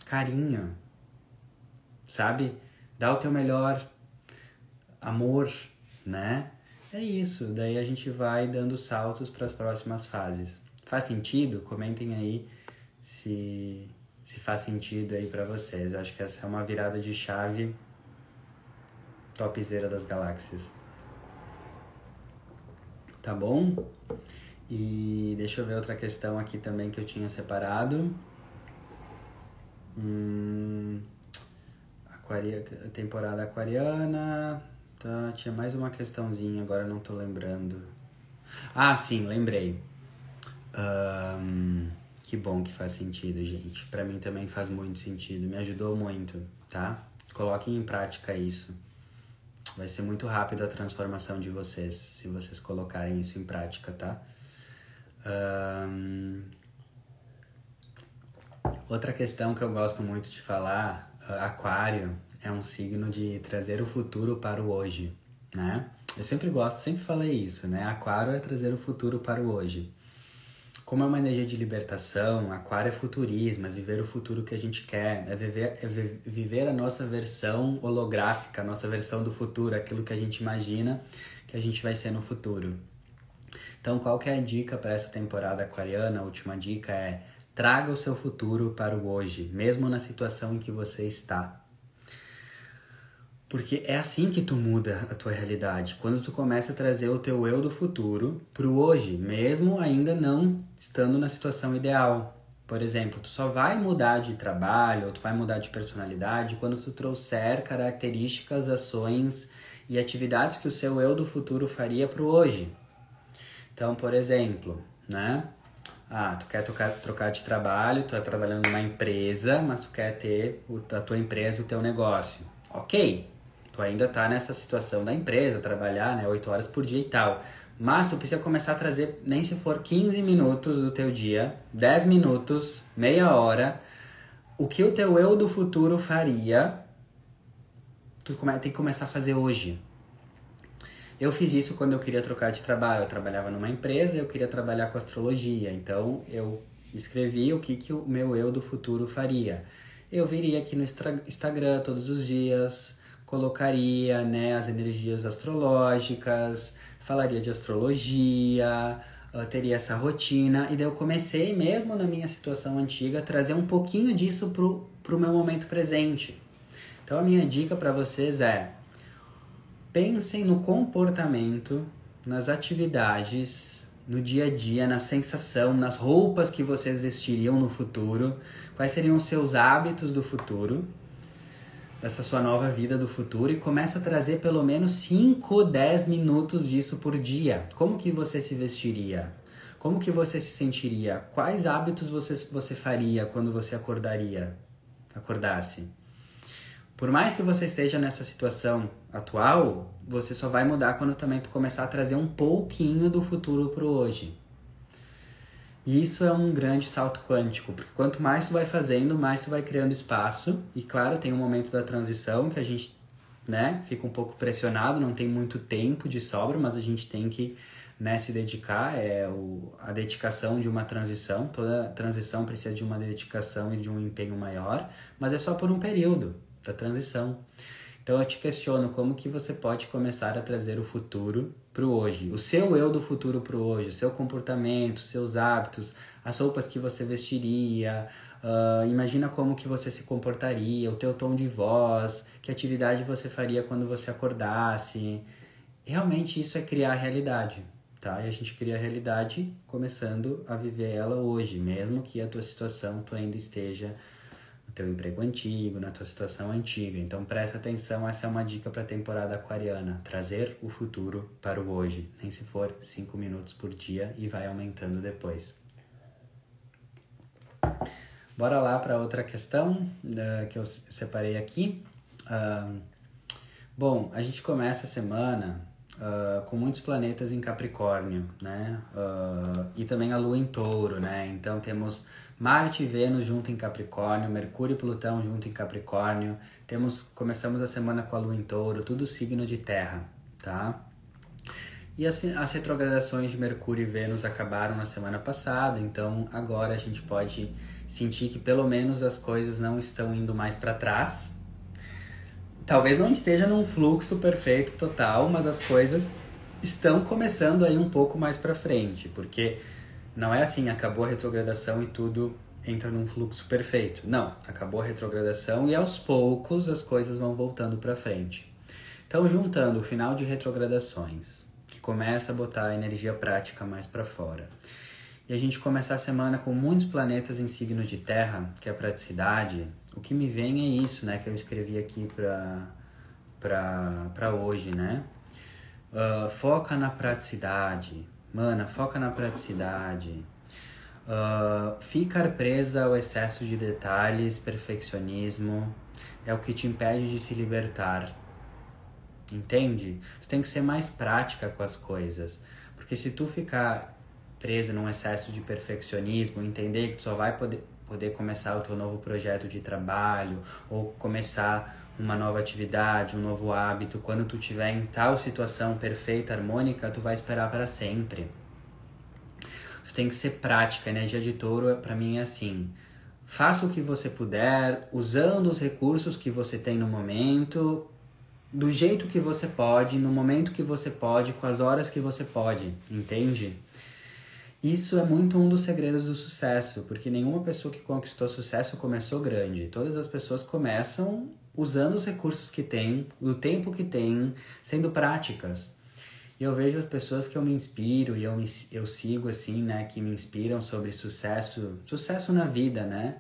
Speaker 1: Carinho. Sabe? Dá o teu melhor amor, né? É isso, daí a gente vai dando saltos para as próximas fases. Faz sentido? Comentem aí se, se faz sentido aí para vocês. Eu acho que essa é uma virada de chave topzera das galáxias. Tá bom? E deixa eu ver outra questão aqui também que eu tinha separado. Hum, Aquaria, temporada aquariana. Tá, tinha mais uma questãozinha, agora não tô lembrando. Ah, sim, lembrei. Um, que bom que faz sentido, gente. Para mim também faz muito sentido, me ajudou muito, tá? Coloquem em prática isso. Vai ser muito rápido a transformação de vocês se vocês colocarem isso em prática, tá? Um, outra questão que eu gosto muito de falar, uh, aquário é um signo de trazer o futuro para o hoje, né? Eu sempre gosto, sempre falei isso, né? Aquário é trazer o futuro para o hoje. Como é uma energia de libertação, aquário é futurismo, é viver o futuro que a gente quer, é viver, é viver a nossa versão holográfica, a nossa versão do futuro, aquilo que a gente imagina que a gente vai ser no futuro. Então, qual que é a dica para essa temporada aquariana? A última dica é traga o seu futuro para o hoje, mesmo na situação em que você está. Porque é assim que tu muda a tua realidade. Quando tu começa a trazer o teu eu do futuro pro hoje, mesmo ainda não estando na situação ideal. Por exemplo, tu só vai mudar de trabalho ou tu vai mudar de personalidade quando tu trouxer características, ações e atividades que o seu eu do futuro faria pro hoje. Então, por exemplo, né? Ah, tu quer trocar, trocar de trabalho, tu é trabalhando numa empresa, mas tu quer ter a tua empresa, o teu negócio. Ok, Tu ainda tá nessa situação da empresa, trabalhar, né, 8 horas por dia e tal. Mas tu precisa começar a trazer, nem se for 15 minutos do teu dia, 10 minutos, meia hora, o que o teu eu do futuro faria, tu tem que começar a fazer hoje. Eu fiz isso quando eu queria trocar de trabalho. Eu trabalhava numa empresa, eu queria trabalhar com astrologia. Então eu escrevi o que, que o meu eu do futuro faria. Eu viria aqui no Instagram todos os dias, colocaria né, as energias astrológicas, falaria de astrologia, uh, teria essa rotina. E daí eu comecei, mesmo na minha situação antiga, a trazer um pouquinho disso pro, pro meu momento presente. Então a minha dica para vocês é: pensem no comportamento, nas atividades, no dia a dia, na sensação, nas roupas que vocês vestiriam no futuro, quais seriam os seus hábitos do futuro dessa sua nova vida do futuro e começa a trazer pelo menos 5, 10 minutos disso por dia. Como que você se vestiria? Como que você se sentiria? Quais hábitos você, você faria quando você acordaria? Acordasse? Por mais que você esteja nessa situação atual, você só vai mudar quando também tu começar a trazer um pouquinho do futuro pro hoje. E isso é um grande salto quântico, porque quanto mais tu vai fazendo, mais tu vai criando espaço. E claro, tem um momento da transição que a gente, né, fica um pouco pressionado, não tem muito tempo de sobra, mas a gente tem que, né, se dedicar, é o, a dedicação de uma transição. Toda transição precisa de uma dedicação e de um empenho maior, mas é só por um período da transição. Então eu te questiono como que você pode começar a trazer o futuro para o hoje, o seu eu do futuro para o hoje, o seu comportamento, seus hábitos, as roupas que você vestiria, uh, imagina como que você se comportaria, o teu tom de voz, que atividade você faria quando você acordasse. Realmente isso é criar a realidade, tá? E a gente cria a realidade começando a viver ela hoje, mesmo que a tua situação tu ainda esteja no teu emprego antigo, na tua situação antiga. Então presta atenção, essa é uma dica para a temporada aquariana, trazer o futuro para o hoje, nem se for 5 minutos por dia e vai aumentando depois. Bora lá para outra questão uh, que eu separei aqui. Uh, bom, a gente começa a semana uh, com muitos planetas em Capricórnio, né? e também a Lua em Touro, né? Então temos Marte e Vênus junto em Capricórnio, Mercúrio e Plutão junto em Capricórnio. Temos começamos a semana com a Lua em Touro, tudo signo de Terra, tá? E as, as retrogradações de Mercúrio e Vênus acabaram na semana passada, então agora a gente pode sentir que pelo menos as coisas não estão indo mais para trás. Talvez não esteja num fluxo perfeito total, mas as coisas estão começando aí um pouco mais para frente, porque não é assim, acabou a retrogradação e tudo entra num fluxo perfeito. Não, acabou a retrogradação e aos poucos as coisas vão voltando para frente. Então, juntando o final de retrogradações, que começa a botar a energia prática mais para fora, e a gente começar a semana com muitos planetas em signo de terra, que é a praticidade, o que me vem é isso, né? Que eu escrevi aqui pra, pra hoje, né? Uh, foca na praticidade. Mana, foca na praticidade. Uh, ficar presa ao excesso de detalhes, perfeccionismo, é o que te impede de se libertar. Entende? Tu tem que ser mais prática com as coisas. Porque se tu ficar presa num excesso de perfeccionismo, entender que tu só vai poder, poder começar o teu novo projeto de trabalho ou começar uma nova atividade, um novo hábito, quando tu tiver em tal situação perfeita, harmônica, tu vai esperar para sempre. Tu tem que ser prática, a energia de touro para mim é assim. Faça o que você puder, usando os recursos que você tem no momento, do jeito que você pode, no momento que você pode, com as horas que você pode, entende? Isso é muito um dos segredos do sucesso, porque nenhuma pessoa que conquistou sucesso começou grande. Todas as pessoas começam usando os recursos que têm, o tempo que têm, sendo práticas. E eu vejo as pessoas que eu me inspiro e eu, me, eu sigo assim, né, que me inspiram sobre sucesso, sucesso na vida, né?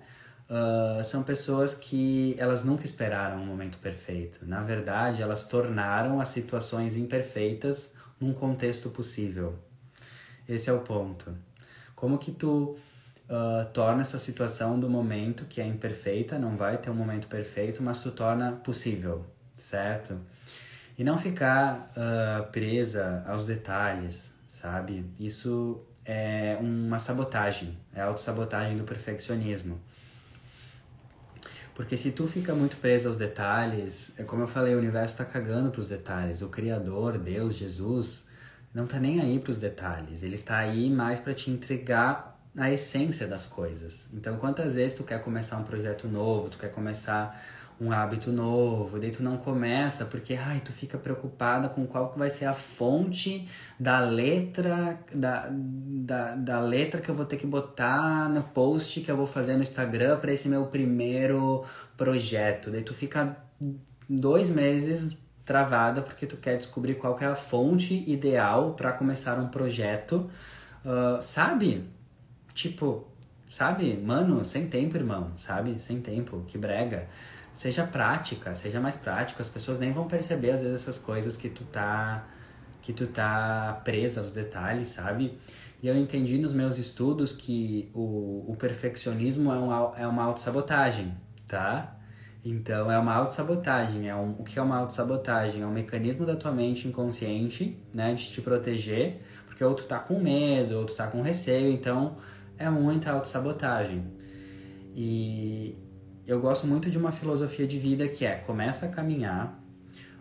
Speaker 1: Uh, são pessoas que elas nunca esperaram um momento perfeito. Na verdade, elas tornaram as situações imperfeitas num contexto possível. Esse é o ponto. Como que tu uh, torna essa situação do momento que é imperfeita, não vai ter um momento perfeito, mas tu torna possível, certo? E não ficar uh, presa aos detalhes, sabe? Isso é uma sabotagem, é a autossabotagem do perfeccionismo. Porque se tu fica muito preso aos detalhes, é como eu falei, o universo está cagando para os detalhes. O Criador, Deus, Jesus, não tá nem aí para os detalhes. Ele tá aí mais para te entregar a essência das coisas. Então, quantas vezes tu quer começar um projeto novo, tu quer começar um hábito novo, daí tu não começa porque ai, tu fica preocupada com qual vai ser a fonte da letra da, da, da letra que eu vou ter que botar no post que eu vou fazer no Instagram para esse meu primeiro projeto. Daí tu fica dois meses travada porque tu quer descobrir qual que é a fonte ideal para começar um projeto, uh, sabe? Tipo, sabe? Mano, sem tempo, irmão, sabe? Sem tempo, que brega seja prática, seja mais prático. As pessoas nem vão perceber às vezes essas coisas que tu tá que tu tá presa aos detalhes, sabe? E eu entendi nos meus estudos que o, o perfeccionismo é, um, é uma autossabotagem, tá? Então é uma autossabotagem. É um, o que é uma autossabotagem? É um mecanismo da tua mente inconsciente, né? De te proteger, porque ou tu tá com medo, ou tu tá com receio, então é muita autossabotagem. E, eu gosto muito de uma filosofia de vida que é começa a caminhar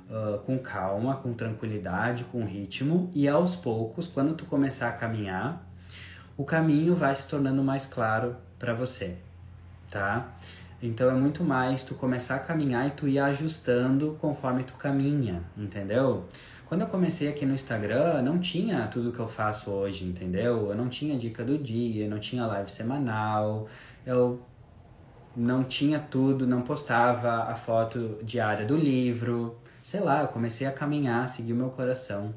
Speaker 1: uh, com calma, com tranquilidade, com ritmo e aos poucos, quando tu começar a caminhar, o caminho vai se tornando mais claro para você, tá? Então é muito mais tu começar a caminhar e tu ir ajustando conforme tu caminha, entendeu? Quando eu comecei aqui no Instagram, não tinha tudo que eu faço hoje, entendeu? Eu não tinha dica do dia, não tinha live semanal, eu não tinha tudo, não postava a foto diária do livro. Sei lá, eu comecei a caminhar, seguir o meu coração.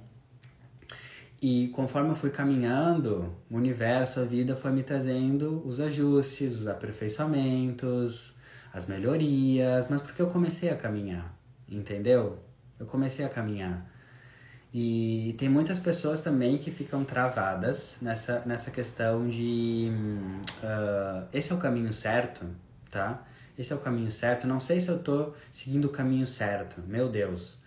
Speaker 1: E conforme eu fui caminhando, o universo, a vida foi me trazendo os ajustes, os aperfeiçoamentos, as melhorias, mas porque eu comecei a caminhar, entendeu? Eu comecei a caminhar. E tem muitas pessoas também que ficam travadas nessa, nessa questão de uh, esse é o caminho certo? tá? Esse é o caminho certo. Não sei se eu tô seguindo o caminho certo. Meu Deus.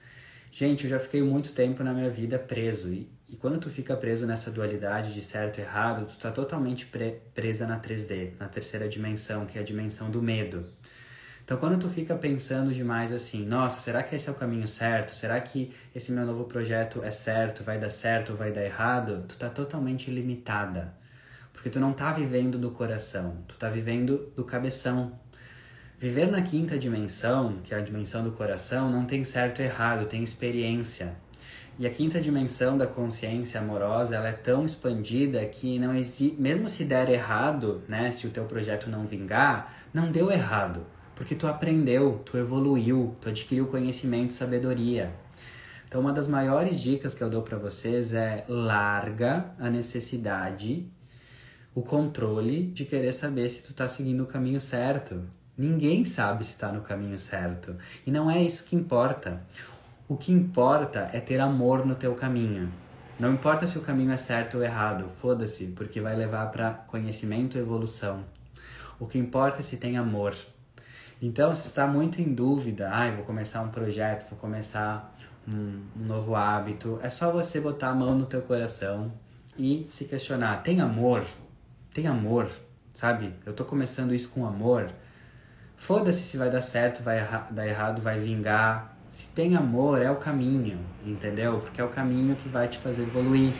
Speaker 1: Gente, eu já fiquei muito tempo na minha vida preso. E quando tu fica preso nessa dualidade de certo e errado, tu tá totalmente pre presa na 3D, na terceira dimensão, que é a dimensão do medo. Então, quando tu fica pensando demais assim, nossa, será que esse é o caminho certo? Será que esse meu novo projeto é certo, vai dar certo ou vai dar errado? Tu tá totalmente limitada. Porque tu não tá vivendo do coração, tu tá vivendo do cabeção. Viver na quinta dimensão, que é a dimensão do coração, não tem certo e errado, tem experiência. E a quinta dimensão da consciência amorosa, ela é tão expandida que não existe, mesmo se der errado, né, se o teu projeto não vingar, não deu errado, porque tu aprendeu, tu evoluiu, tu adquiriu conhecimento, sabedoria. Então, uma das maiores dicas que eu dou para vocês é larga a necessidade o controle de querer saber se tu tá seguindo o caminho certo. Ninguém sabe se está no caminho certo. E não é isso que importa. O que importa é ter amor no teu caminho. Não importa se o caminho é certo ou errado, foda-se, porque vai levar para conhecimento e evolução. O que importa é se tem amor. Então, se está muito em dúvida, ai, ah, vou começar um projeto, vou começar um, um novo hábito, é só você botar a mão no teu coração e se questionar: tem amor? Tem amor? Sabe? Eu tô começando isso com amor. Foda-se se vai dar certo, vai dar errado, vai vingar. Se tem amor, é o caminho, entendeu? Porque é o caminho que vai te fazer evoluir.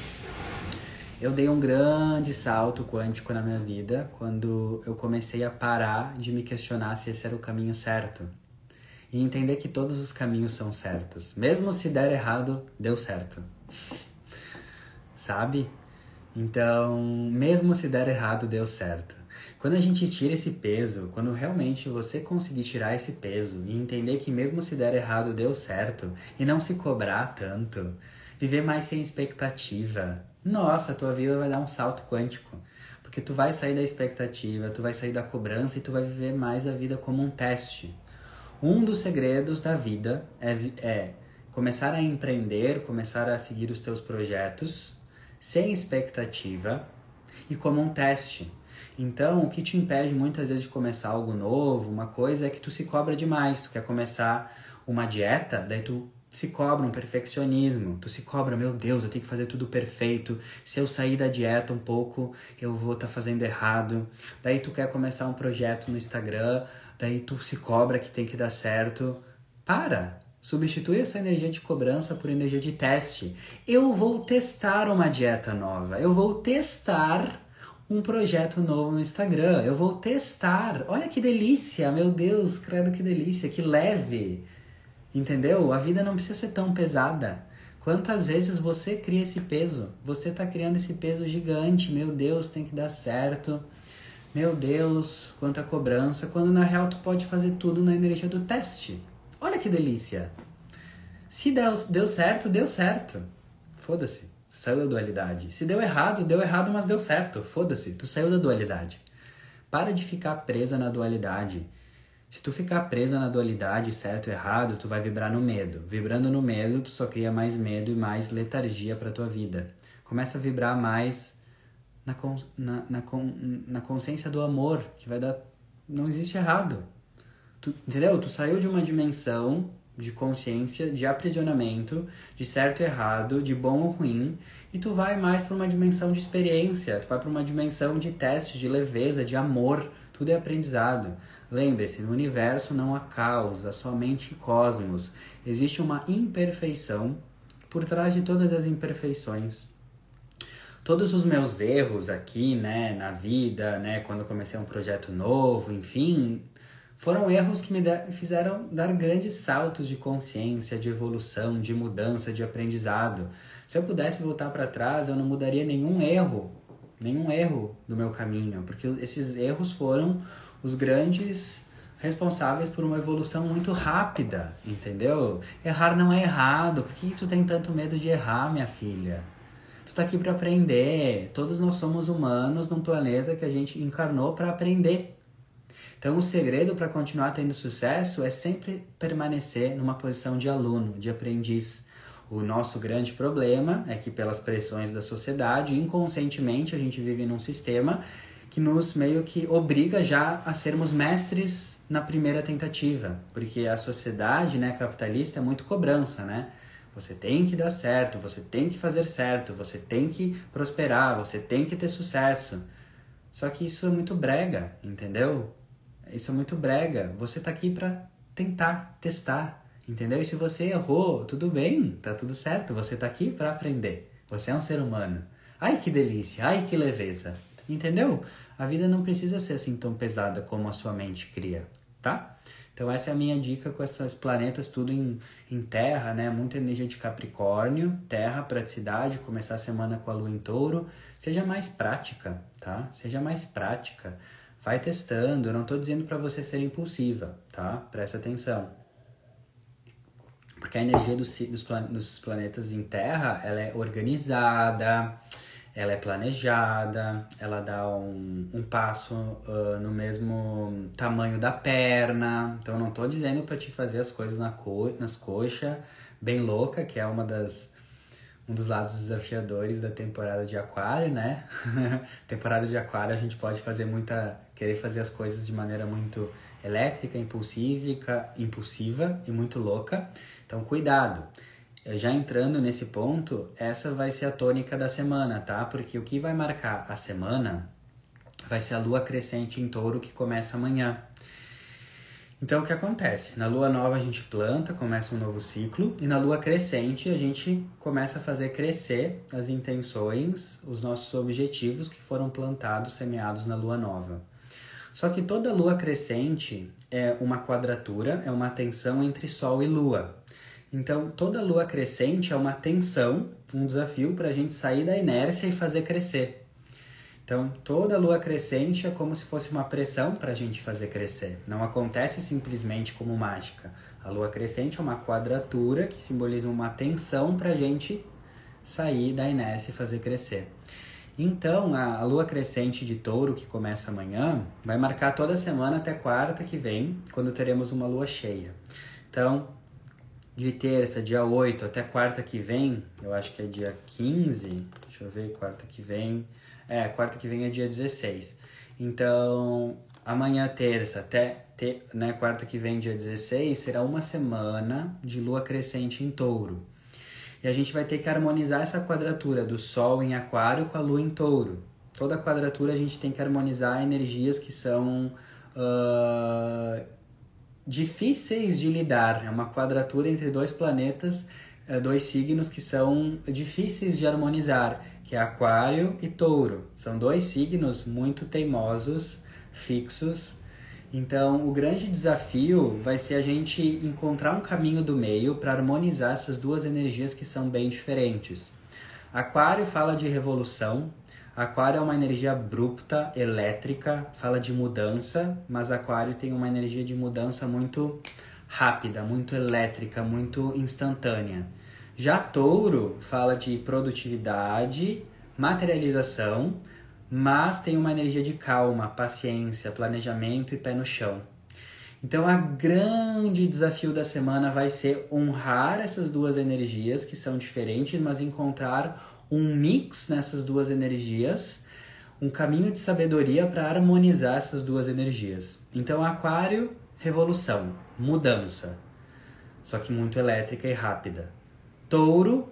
Speaker 1: Eu dei um grande salto quântico na minha vida quando eu comecei a parar de me questionar se esse era o caminho certo. E entender que todos os caminhos são certos. Mesmo se der errado, deu certo. Sabe? Então, mesmo se der errado, deu certo. Quando a gente tira esse peso, quando realmente você conseguir tirar esse peso e entender que mesmo se der errado, deu certo, e não se cobrar tanto, viver mais sem expectativa, nossa, tua vida vai dar um salto quântico. Porque tu vai sair da expectativa, tu vai sair da cobrança e tu vai viver mais a vida como um teste. Um dos segredos da vida é, é começar a empreender, começar a seguir os teus projetos sem expectativa e como um teste. Então, o que te impede muitas vezes de começar algo novo, uma coisa é que tu se cobra demais. Tu quer começar uma dieta, daí tu se cobra um perfeccionismo. Tu se cobra, meu Deus, eu tenho que fazer tudo perfeito. Se eu sair da dieta um pouco, eu vou estar tá fazendo errado. Daí tu quer começar um projeto no Instagram, daí tu se cobra que tem que dar certo. Para! Substitui essa energia de cobrança por energia de teste. Eu vou testar uma dieta nova. Eu vou testar um projeto novo no Instagram. Eu vou testar. Olha que delícia, meu Deus, credo que delícia, que leve. Entendeu? A vida não precisa ser tão pesada. Quantas vezes você cria esse peso? Você está criando esse peso gigante. Meu Deus, tem que dar certo. Meu Deus, quanta cobrança. Quando na real tu pode fazer tudo na energia do teste. Olha que delícia. Se deu, deu certo, deu certo. Foda-se. Saiu da dualidade. Se deu errado, deu errado, mas deu certo. Foda-se. Tu saiu da dualidade. Para de ficar presa na dualidade. Se tu ficar presa na dualidade, certo e errado, tu vai vibrar no medo. Vibrando no medo, tu só cria mais medo e mais letargia para tua vida. Começa a vibrar mais na, na, na, na consciência do amor, que vai dar. Não existe errado. Tu, entendeu? Tu saiu de uma dimensão de consciência, de aprisionamento, de certo e errado, de bom ou ruim, e tu vai mais para uma dimensão de experiência, tu vai para uma dimensão de teste, de leveza, de amor, tudo é aprendizado. Lembre-se, no universo não há caos, há somente cosmos. Existe uma imperfeição por trás de todas as imperfeições. Todos os meus erros aqui, né, na vida, né, quando comecei um projeto novo, enfim, foram erros que me fizeram dar grandes saltos de consciência, de evolução, de mudança, de aprendizado. Se eu pudesse voltar para trás, eu não mudaria nenhum erro, nenhum erro do meu caminho, porque esses erros foram os grandes responsáveis por uma evolução muito rápida, entendeu? Errar não é errado. Por que tu tem tanto medo de errar, minha filha? Tu tá aqui para aprender. Todos nós somos humanos num planeta que a gente encarnou para aprender. Então, o segredo para continuar tendo sucesso é sempre permanecer numa posição de aluno, de aprendiz. O nosso grande problema é que, pelas pressões da sociedade, inconscientemente a gente vive num sistema que nos meio que obriga já a sermos mestres na primeira tentativa, porque a sociedade, né, capitalista é muito cobrança, né? Você tem que dar certo, você tem que fazer certo, você tem que prosperar, você tem que ter sucesso. Só que isso é muito brega, entendeu? Isso é muito brega. Você tá aqui para tentar, testar, entendeu? E se você errou, tudo bem, tá tudo certo. Você tá aqui para aprender. Você é um ser humano. Ai que delícia, ai que leveza. Entendeu? A vida não precisa ser assim tão pesada como a sua mente cria, tá? Então essa é a minha dica com esses planetas tudo em, em terra, né? Muita energia de Capricórnio, terra, praticidade, começar a semana com a lua em touro. Seja mais prática, tá? Seja mais prática. Vai testando, eu não estou dizendo para você ser impulsiva, tá? Presta atenção. Porque a energia dos, dos, dos planetas em terra, ela é organizada, ela é planejada, ela dá um, um passo uh, no mesmo tamanho da perna. Então, não tô dizendo para te fazer as coisas na co nas coxas, bem louca, que é uma das um dos lados desafiadores da temporada de aquário, né? temporada de aquário a gente pode fazer muita querer fazer as coisas de maneira muito elétrica, impulsiva, impulsiva e muito louca. Então, cuidado. Já entrando nesse ponto, essa vai ser a tônica da semana, tá? Porque o que vai marcar a semana vai ser a lua crescente em touro que começa amanhã. Então, o que acontece? Na lua nova a gente planta, começa um novo ciclo, e na lua crescente a gente começa a fazer crescer as intenções, os nossos objetivos que foram plantados, semeados na lua nova. Só que toda lua crescente é uma quadratura, é uma tensão entre Sol e Lua. Então, toda lua crescente é uma tensão, um desafio para a gente sair da inércia e fazer crescer. Então, toda lua crescente é como se fosse uma pressão para a gente fazer crescer. Não acontece simplesmente como mágica. A lua crescente é uma quadratura que simboliza uma tensão para a gente sair da inércia e fazer crescer. Então, a, lua crescente de touro, que começa amanhã, vai marcar toda semana até quarta que vem, quando teremos uma lua cheia. Então, de terça, dia 8 até quarta que vem, eu acho que é dia 15, deixa eu ver, quarta que vem, é, quarta que vem é dia 16. Então, amanhã, terça, até te, né, quarta que vem, dia 16, será uma semana de lua crescente em touro. E a gente vai ter que harmonizar essa quadratura do Sol em Aquário com a Lua em Touro. Toda quadratura a gente tem que harmonizar energias que são uh, difíceis de lidar. É uma quadratura entre dois planetas, uh, dois signos que são difíceis de harmonizar, que é Aquário e Touro. São dois signos muito teimosos, fixos. Então, o grande desafio vai ser a gente encontrar um caminho do meio para harmonizar essas duas energias que são bem diferentes. Aquário fala de revolução, Aquário é uma energia abrupta, elétrica, fala de mudança, mas Aquário tem uma energia de mudança muito rápida, muito elétrica, muito instantânea. Já Touro fala de produtividade, materialização, mas tem uma energia de calma, paciência, planejamento e pé no chão. Então, a grande desafio da semana vai ser honrar essas duas energias que são diferentes, mas encontrar um mix nessas duas energias, um caminho de sabedoria para harmonizar essas duas energias. Então, Aquário, revolução, mudança, só que muito elétrica e rápida. Touro,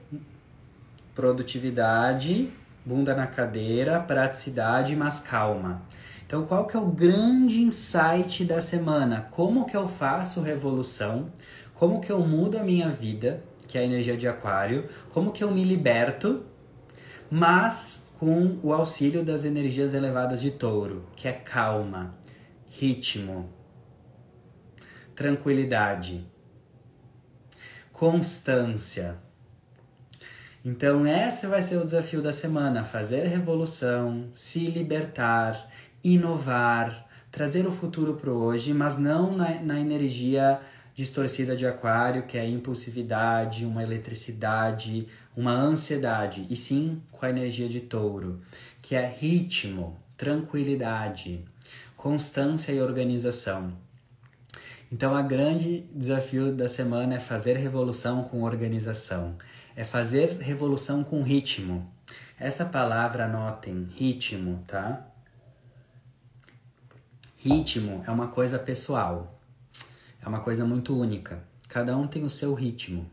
Speaker 1: produtividade, bunda na cadeira, praticidade, mas calma. Então, qual que é o grande insight da semana? Como que eu faço revolução? Como que eu mudo a minha vida, que é a energia de aquário? Como que eu me liberto mas com o auxílio das energias elevadas de touro, que é calma, ritmo, tranquilidade, constância. Então, esse vai ser o desafio da semana: fazer revolução, se libertar, inovar, trazer o futuro para hoje, mas não na, na energia distorcida de aquário, que é a impulsividade, uma eletricidade, uma ansiedade, e sim com a energia de touro, que é ritmo, tranquilidade, constância e organização. Então, o grande desafio da semana é fazer revolução com organização, é fazer revolução com ritmo. Essa palavra anotem, ritmo, tá? Ritmo é uma coisa pessoal, é uma coisa muito única. Cada um tem o seu ritmo.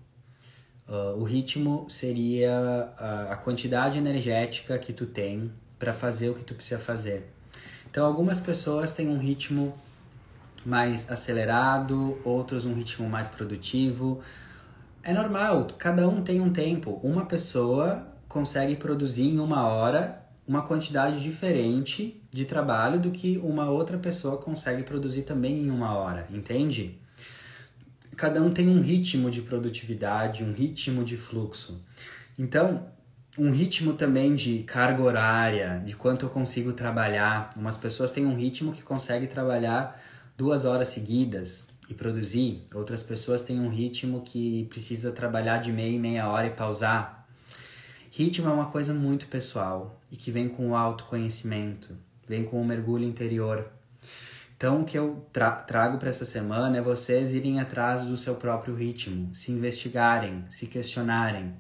Speaker 1: Uh, o ritmo seria a, a quantidade energética que tu tem para fazer o que tu precisa fazer. Então, algumas pessoas têm um ritmo mais acelerado, outros um ritmo mais produtivo. É normal, cada um tem um tempo. Uma pessoa consegue produzir em uma hora uma quantidade diferente de trabalho do que uma outra pessoa consegue produzir também em uma hora, entende? cada um tem um ritmo de produtividade, um ritmo de fluxo. Então, um ritmo também de carga horária, de quanto eu consigo trabalhar. Umas pessoas têm um ritmo que consegue trabalhar duas horas seguidas e produzir. Outras pessoas têm um ritmo que precisa trabalhar de meia e meia hora e pausar. Ritmo é uma coisa muito pessoal. e que vem com o autoconhecimento, vem com o mergulho interior. Então, o que eu tra trago para essa semana é vocês irem atrás do seu próprio ritmo, se investigarem, se questionarem.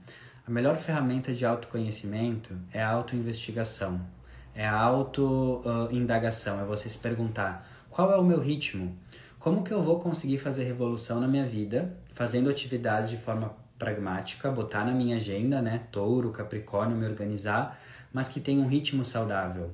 Speaker 1: A melhor ferramenta de autoconhecimento é a autoinvestigação, é a auto-indagação, é você se perguntar qual é o meu ritmo, como que eu vou conseguir fazer revolução na minha vida, fazendo atividades de forma pragmática, botar na minha agenda, né, touro, capricórnio, me organizar, mas que tem um ritmo saudável.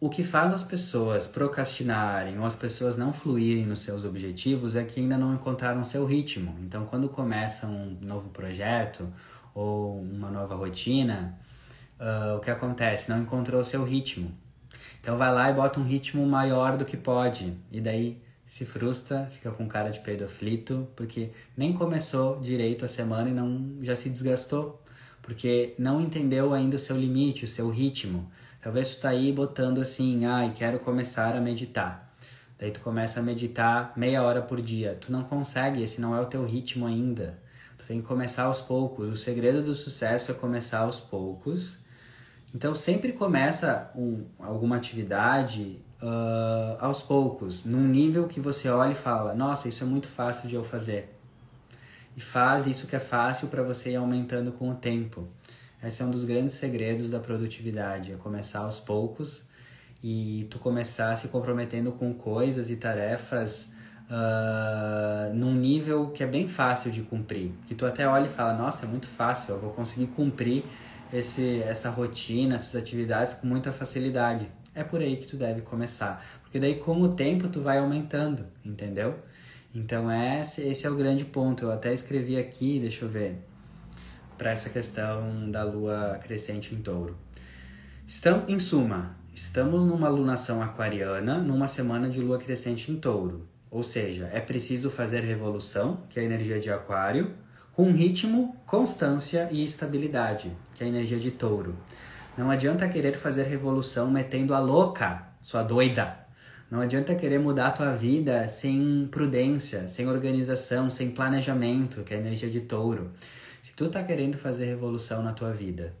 Speaker 1: O que faz as pessoas procrastinarem ou as pessoas não fluírem nos seus objetivos é que ainda não encontraram seu ritmo. Então, quando começa um novo projeto ou uma nova rotina, uh, o que acontece? Não encontrou seu ritmo. Então, vai lá e bota um ritmo maior do que pode. E daí se frustra, fica com cara de peido aflito, porque nem começou direito a semana e não já se desgastou, porque não entendeu ainda o seu limite, o seu ritmo. Talvez tu tá aí botando assim, ai, ah, quero começar a meditar. Daí tu começa a meditar meia hora por dia. Tu não consegue, esse não é o teu ritmo ainda. Tu tem que começar aos poucos. O segredo do sucesso é começar aos poucos. Então sempre começa um, alguma atividade uh, aos poucos, num nível que você olha e fala: Nossa, isso é muito fácil de eu fazer. E faz isso que é fácil para você ir aumentando com o tempo. Esse é um dos grandes segredos da produtividade, é começar aos poucos e tu começar se comprometendo com coisas e tarefas uh, num nível que é bem fácil de cumprir. Que tu até olha e fala, nossa, é muito fácil, eu vou conseguir cumprir esse, essa rotina, essas atividades com muita facilidade. É por aí que tu deve começar. Porque daí com o tempo tu vai aumentando, entendeu? Então esse, esse é o grande ponto. Eu até escrevi aqui, deixa eu ver para essa questão da lua crescente em touro. Estão, em suma, estamos numa lunação aquariana, numa semana de lua crescente em touro. Ou seja, é preciso fazer revolução, que é a energia de aquário, com ritmo, constância e estabilidade, que é a energia de touro. Não adianta querer fazer revolução metendo a louca, sua doida. Não adianta querer mudar a tua vida sem prudência, sem organização, sem planejamento, que é a energia de touro. Se tu tá querendo fazer revolução na tua vida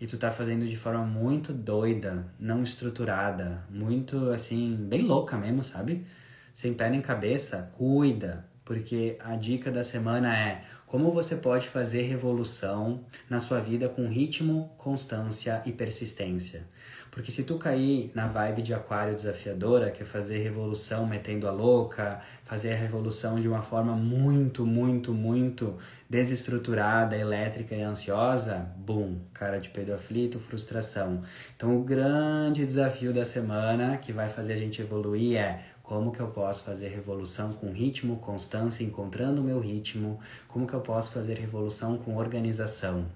Speaker 1: e tu tá fazendo de forma muito doida, não estruturada, muito assim, bem louca mesmo, sabe? Sem pé nem cabeça, cuida, porque a dica da semana é como você pode fazer revolução na sua vida com ritmo, constância e persistência. Porque se tu cair na vibe de aquário desafiadora, que é fazer revolução metendo a louca, fazer a revolução de uma forma muito, muito, muito desestruturada, elétrica e ansiosa, bum, cara de peido aflito, frustração. Então o grande desafio da semana que vai fazer a gente evoluir é como que eu posso fazer revolução com ritmo, constância, encontrando o meu ritmo, como que eu posso fazer revolução com organização,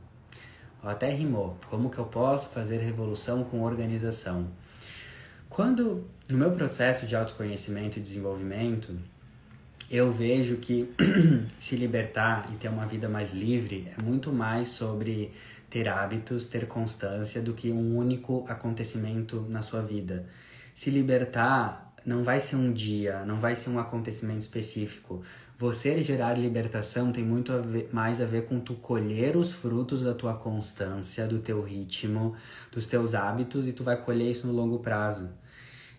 Speaker 1: até rimou. Como que eu posso fazer revolução com organização? Quando, no meu processo de autoconhecimento e desenvolvimento, eu vejo que se libertar e ter uma vida mais livre é muito mais sobre ter hábitos, ter constância do que um único acontecimento na sua vida. Se libertar não vai ser um dia, não vai ser um acontecimento específico. Você gerar libertação tem muito a ver, mais a ver com tu colher os frutos da tua constância, do teu ritmo, dos teus hábitos e tu vai colher isso no longo prazo.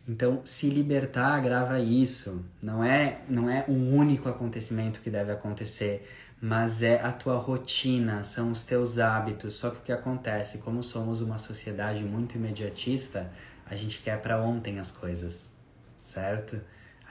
Speaker 1: Então, se libertar grava isso. Não é, não é um único acontecimento que deve acontecer, mas é a tua rotina, são os teus hábitos. Só que o que acontece, como somos uma sociedade muito imediatista, a gente quer para ontem as coisas, certo?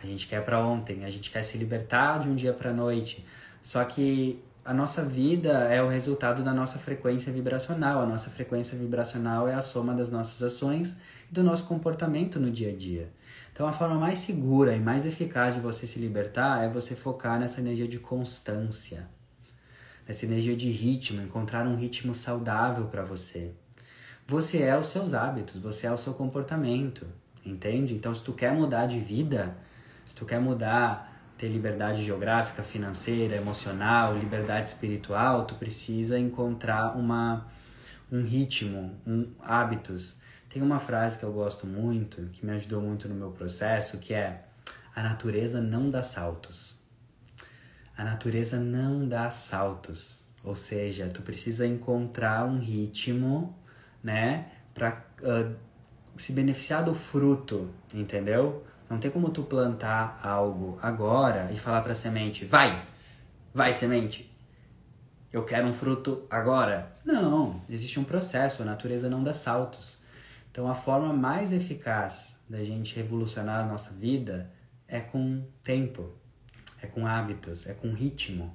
Speaker 1: A gente quer para ontem, a gente quer se libertar de um dia para noite. Só que a nossa vida é o resultado da nossa frequência vibracional. A nossa frequência vibracional é a soma das nossas ações e do nosso comportamento no dia a dia. Então, a forma mais segura e mais eficaz de você se libertar é você focar nessa energia de constância, nessa energia de ritmo, encontrar um ritmo saudável para você. Você é os seus hábitos, você é o seu comportamento, entende? Então, se tu quer mudar de vida, se tu quer mudar, ter liberdade geográfica, financeira, emocional, liberdade espiritual, tu precisa encontrar uma, um ritmo, um, hábitos. Tem uma frase que eu gosto muito, que me ajudou muito no meu processo, que é: a natureza não dá saltos. A natureza não dá saltos. Ou seja, tu precisa encontrar um ritmo né? Para uh, se beneficiar do fruto, entendeu? Não tem como tu plantar algo agora e falar para a semente, vai, vai semente, eu quero um fruto agora. Não, existe um processo, a natureza não dá saltos. Então a forma mais eficaz da gente revolucionar a nossa vida é com tempo, é com hábitos, é com ritmo,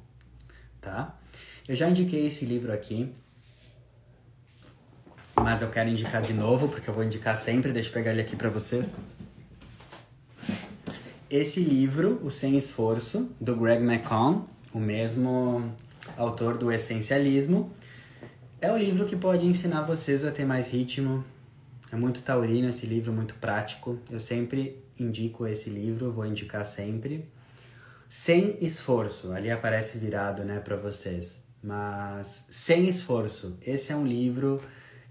Speaker 1: tá? Eu já indiquei esse livro aqui, mas eu quero indicar de novo, porque eu vou indicar sempre, deixa eu pegar ele aqui para vocês. Esse livro, O Sem Esforço, do Greg McCon, o mesmo autor do Essencialismo, é o livro que pode ensinar vocês a ter mais ritmo. É muito taurino esse livro, muito prático. Eu sempre indico esse livro, vou indicar sempre. Sem esforço, ali aparece virado, né, para vocês. Mas sem esforço, esse é um livro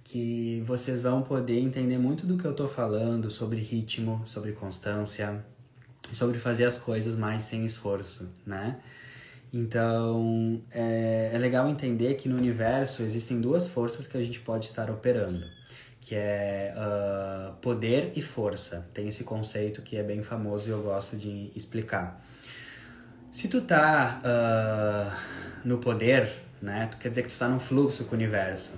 Speaker 1: que vocês vão poder entender muito do que eu tô falando sobre ritmo, sobre constância, sobre fazer as coisas mais sem esforço, né? Então, é, é legal entender que no universo existem duas forças que a gente pode estar operando, que é uh, poder e força. Tem esse conceito que é bem famoso e eu gosto de explicar. Se tu tá uh, no poder, né, tu quer dizer que tu tá num fluxo com o universo.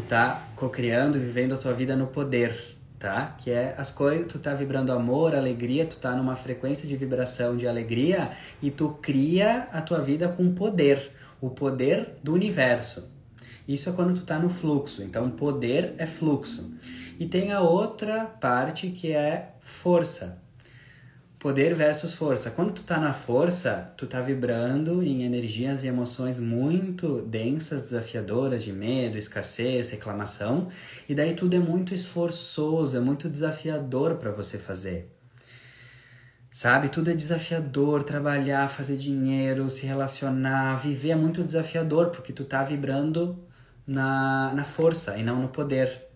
Speaker 1: Tu tá co-criando e vivendo a tua vida no poder, tá? Que é as coisas, tu tá vibrando amor, alegria, tu tá numa frequência de vibração de alegria e tu cria a tua vida com poder, o poder do universo. Isso é quando tu tá no fluxo. Então, poder é fluxo. E tem a outra parte que é força. Poder versus força. Quando tu tá na força, tu tá vibrando em energias e emoções muito densas, desafiadoras, de medo, escassez, reclamação, e daí tudo é muito esforçoso, é muito desafiador para você fazer. Sabe? Tudo é desafiador, trabalhar, fazer dinheiro, se relacionar, viver é muito desafiador, porque tu tá vibrando na, na força e não no poder.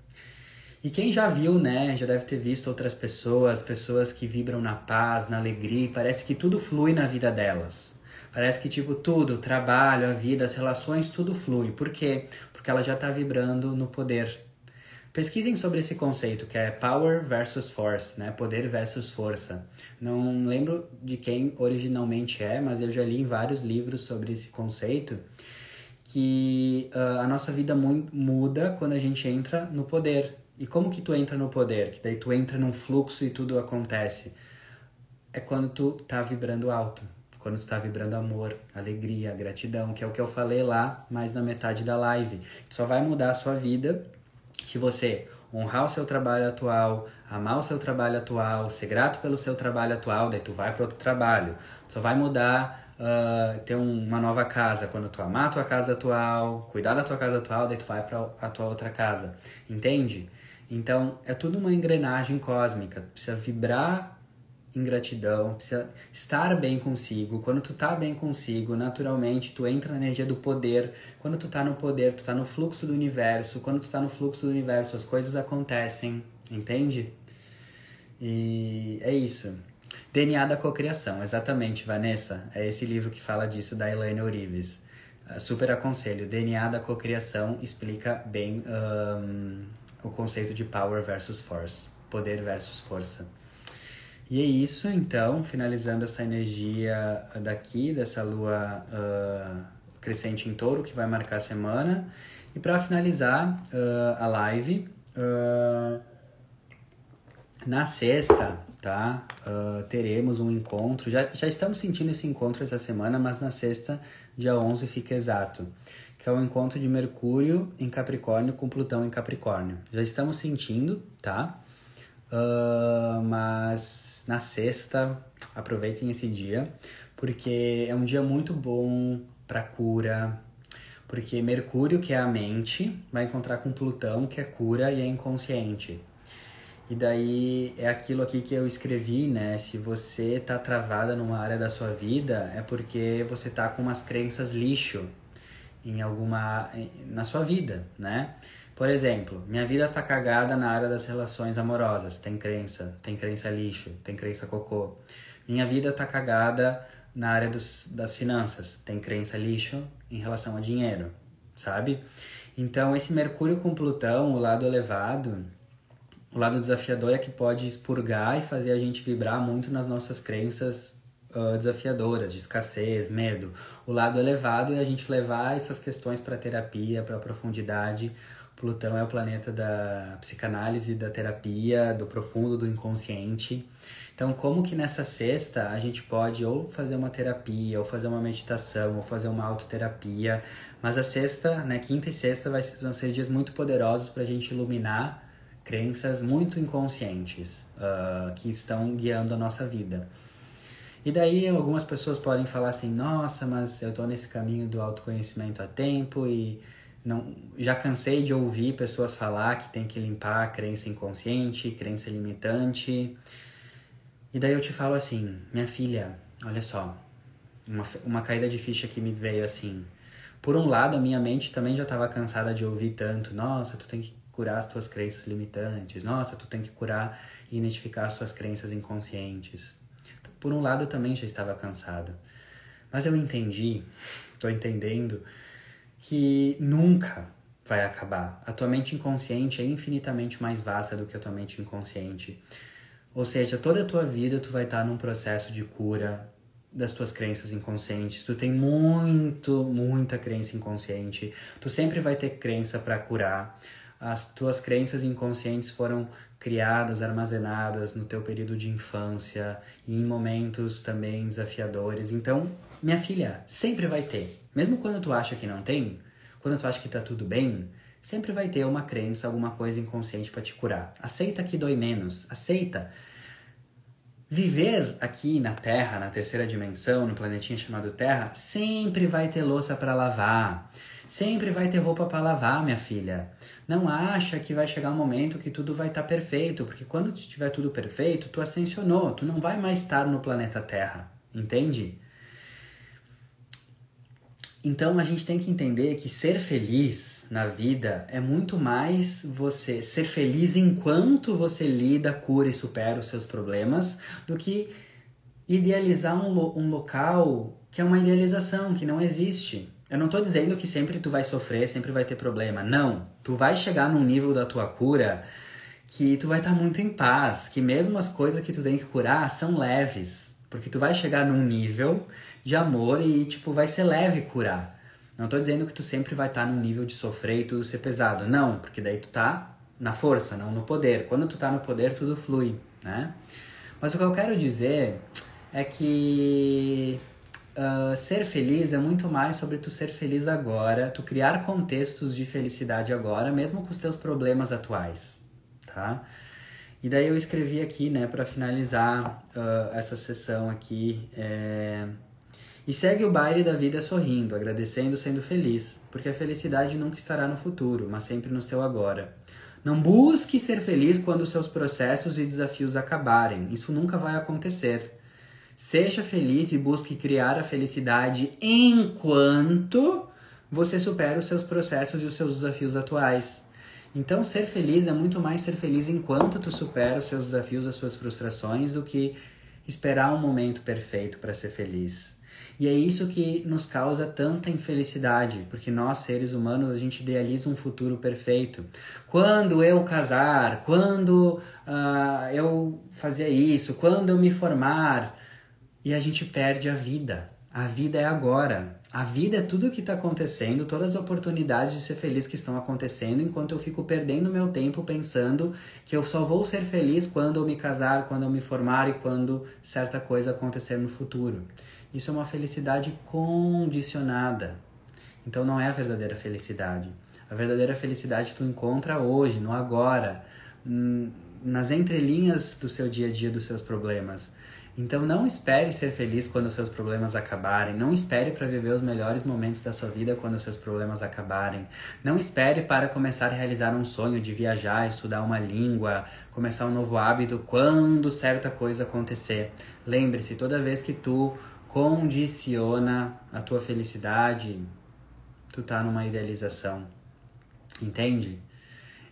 Speaker 1: E quem já viu, né, já deve ter visto outras pessoas, pessoas que vibram na paz, na alegria, parece que tudo flui na vida delas. Parece que, tipo, tudo, o trabalho, a vida, as relações, tudo flui. Por quê? Porque ela já está vibrando no poder. Pesquisem sobre esse conceito, que é power versus force, né? Poder versus força. Não lembro de quem originalmente é, mas eu já li em vários livros sobre esse conceito, que uh, a nossa vida muda quando a gente entra no poder. E como que tu entra no poder? Que daí tu entra num fluxo e tudo acontece. É quando tu tá vibrando alto. Quando tu tá vibrando amor, alegria, gratidão, que é o que eu falei lá, mais na metade da live. Só vai mudar a sua vida se você honrar o seu trabalho atual, amar o seu trabalho atual, ser grato pelo seu trabalho atual, daí tu vai para outro trabalho. Só vai mudar uh, ter uma nova casa quando tu amar a tua casa atual, cuidar da tua casa atual, daí tu vai para a tua outra casa. Entende? Então, é tudo uma engrenagem cósmica. Precisa vibrar em gratidão, precisa estar bem consigo. Quando tu tá bem consigo, naturalmente tu entra na energia do poder. Quando tu tá no poder, tu tá no fluxo do universo. Quando tu tá no fluxo do universo, as coisas acontecem, entende? E é isso. DNA da cocriação, exatamente, Vanessa. É esse livro que fala disso da Elaine Orives. Super aconselho. DNA da cocriação explica bem um, o conceito de power versus force, poder versus força. E é isso, então, finalizando essa energia daqui, dessa lua uh, crescente em touro, que vai marcar a semana. E para finalizar uh, a live, uh, na sexta, tá? teremos um encontro. Já, já estamos sentindo esse encontro essa semana, mas na sexta, dia 11, fica exato que é o encontro de Mercúrio em Capricórnio com Plutão em Capricórnio. Já estamos sentindo, tá? Uh, mas na sexta, aproveitem esse dia, porque é um dia muito bom para cura, porque Mercúrio, que é a mente, vai encontrar com Plutão, que é cura e é inconsciente. E daí é aquilo aqui que eu escrevi, né? Se você tá travada numa área da sua vida, é porque você tá com umas crenças lixo em alguma na sua vida, né? Por exemplo, minha vida tá cagada na área das relações amorosas, tem crença, tem crença lixo, tem crença cocô. Minha vida tá cagada na área dos, das finanças, tem crença lixo em relação a dinheiro, sabe? Então, esse Mercúrio com Plutão, o lado elevado, o lado desafiador é que pode expurgar e fazer a gente vibrar muito nas nossas crenças uh, desafiadoras, de escassez, medo. O lado elevado é a gente levar essas questões para terapia, para profundidade. Plutão é o planeta da psicanálise, da terapia, do profundo, do inconsciente. Então, como que nessa sexta a gente pode ou fazer uma terapia, ou fazer uma meditação, ou fazer uma autoterapia, mas a sexta, né, quinta e sexta vai, vão ser dias muito poderosos para a gente iluminar crenças muito inconscientes uh, que estão guiando a nossa vida. E daí algumas pessoas podem falar assim, nossa, mas eu estou nesse caminho do autoconhecimento há tempo e não, já cansei de ouvir pessoas falar que tem que limpar a crença inconsciente, crença limitante. E daí eu te falo assim, minha filha, olha só, uma, uma caída de ficha que me veio assim. Por um lado, a minha mente também já estava cansada de ouvir tanto, nossa, tu tem que curar as tuas crenças limitantes, nossa, tu tem que curar e identificar as tuas crenças inconscientes. Por um lado, eu também já estava cansado. Mas eu entendi, estou entendendo, que nunca vai acabar. A tua mente inconsciente é infinitamente mais vasta do que a tua mente inconsciente. Ou seja, toda a tua vida tu vai estar num processo de cura das tuas crenças inconscientes. Tu tem muito, muita crença inconsciente. Tu sempre vai ter crença para curar. As tuas crenças inconscientes foram criadas, armazenadas no teu período de infância e em momentos também desafiadores. Então, minha filha, sempre vai ter. Mesmo quando tu acha que não tem, quando tu acha que tá tudo bem, sempre vai ter uma crença, alguma coisa inconsciente para te curar. Aceita que dói menos, aceita. Viver aqui na Terra, na terceira dimensão, no planetinha chamado Terra, sempre vai ter louça para lavar. Sempre vai ter roupa para lavar, minha filha. Não acha que vai chegar um momento que tudo vai estar tá perfeito, porque quando estiver tudo perfeito, tu ascensionou, tu não vai mais estar no planeta Terra, entende? Então a gente tem que entender que ser feliz na vida é muito mais você ser feliz enquanto você lida, cura e supera os seus problemas do que idealizar um, lo um local que é uma idealização, que não existe. Eu não estou dizendo que sempre tu vai sofrer, sempre vai ter problema. Não. Tu vai chegar num nível da tua cura que tu vai estar tá muito em paz, que mesmo as coisas que tu tem que curar são leves, porque tu vai chegar num nível de amor e, tipo, vai ser leve curar. Não tô dizendo que tu sempre vai estar tá num nível de sofrer e tudo ser pesado. Não, porque daí tu tá na força, não no poder. Quando tu tá no poder, tudo flui, né? Mas o que eu quero dizer é que uh, ser feliz é muito mais sobre tu ser feliz agora, tu criar contextos de felicidade agora, mesmo com os teus problemas atuais, tá? E daí eu escrevi aqui, né, para finalizar uh, essa sessão aqui, é e segue o baile da vida sorrindo, agradecendo, sendo feliz, porque a felicidade nunca estará no futuro, mas sempre no seu agora. Não busque ser feliz quando seus processos e desafios acabarem, isso nunca vai acontecer. Seja feliz e busque criar a felicidade enquanto você supera os seus processos e os seus desafios atuais. Então, ser feliz é muito mais ser feliz enquanto tu supera os seus desafios, as suas frustrações, do que esperar um momento perfeito para ser feliz. E é isso que nos causa tanta infelicidade, porque nós, seres humanos, a gente idealiza um futuro perfeito. Quando eu casar, quando uh, eu fazer isso, quando eu me formar, e a gente perde a vida. A vida é agora. A vida é tudo o que está acontecendo, todas as oportunidades de ser feliz que estão acontecendo, enquanto eu fico perdendo meu tempo pensando que eu só vou ser feliz quando eu me casar, quando eu me formar e quando certa coisa acontecer no futuro. Isso é uma felicidade condicionada. Então não é a verdadeira felicidade. A verdadeira felicidade tu encontra hoje, no agora, nas entrelinhas do seu dia a dia, dos seus problemas. Então não espere ser feliz quando seus problemas acabarem. Não espere para viver os melhores momentos da sua vida quando seus problemas acabarem. Não espere para começar a realizar um sonho de viajar, estudar uma língua, começar um novo hábito quando certa coisa acontecer. Lembre-se, toda vez que tu condiciona a tua felicidade, tu tá numa idealização. Entende?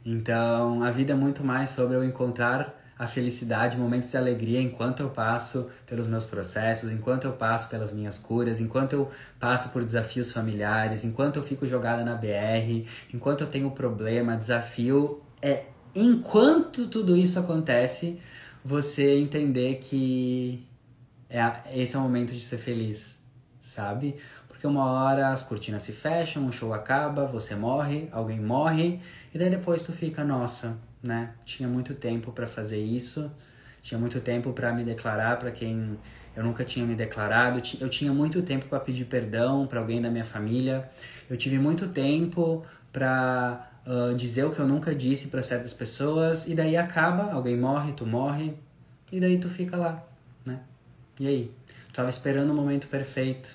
Speaker 1: Então, a vida é muito mais sobre eu encontrar a felicidade, momentos de alegria enquanto eu passo pelos meus processos, enquanto eu passo pelas minhas curas, enquanto eu passo por desafios familiares, enquanto eu fico jogada na BR, enquanto eu tenho problema, desafio. É enquanto tudo isso acontece, você entender que é, esse é o momento de ser feliz, sabe? Porque uma hora as cortinas se fecham, o show acaba, você morre, alguém morre, e daí depois tu fica, nossa, né? Tinha muito tempo para fazer isso, tinha muito tempo para me declarar para quem eu nunca tinha me declarado, eu tinha muito tempo para pedir perdão para alguém da minha família, eu tive muito tempo para uh, dizer o que eu nunca disse para certas pessoas, e daí acaba, alguém morre, tu morre, e daí tu fica lá, né? E aí? Tu tava esperando o momento perfeito,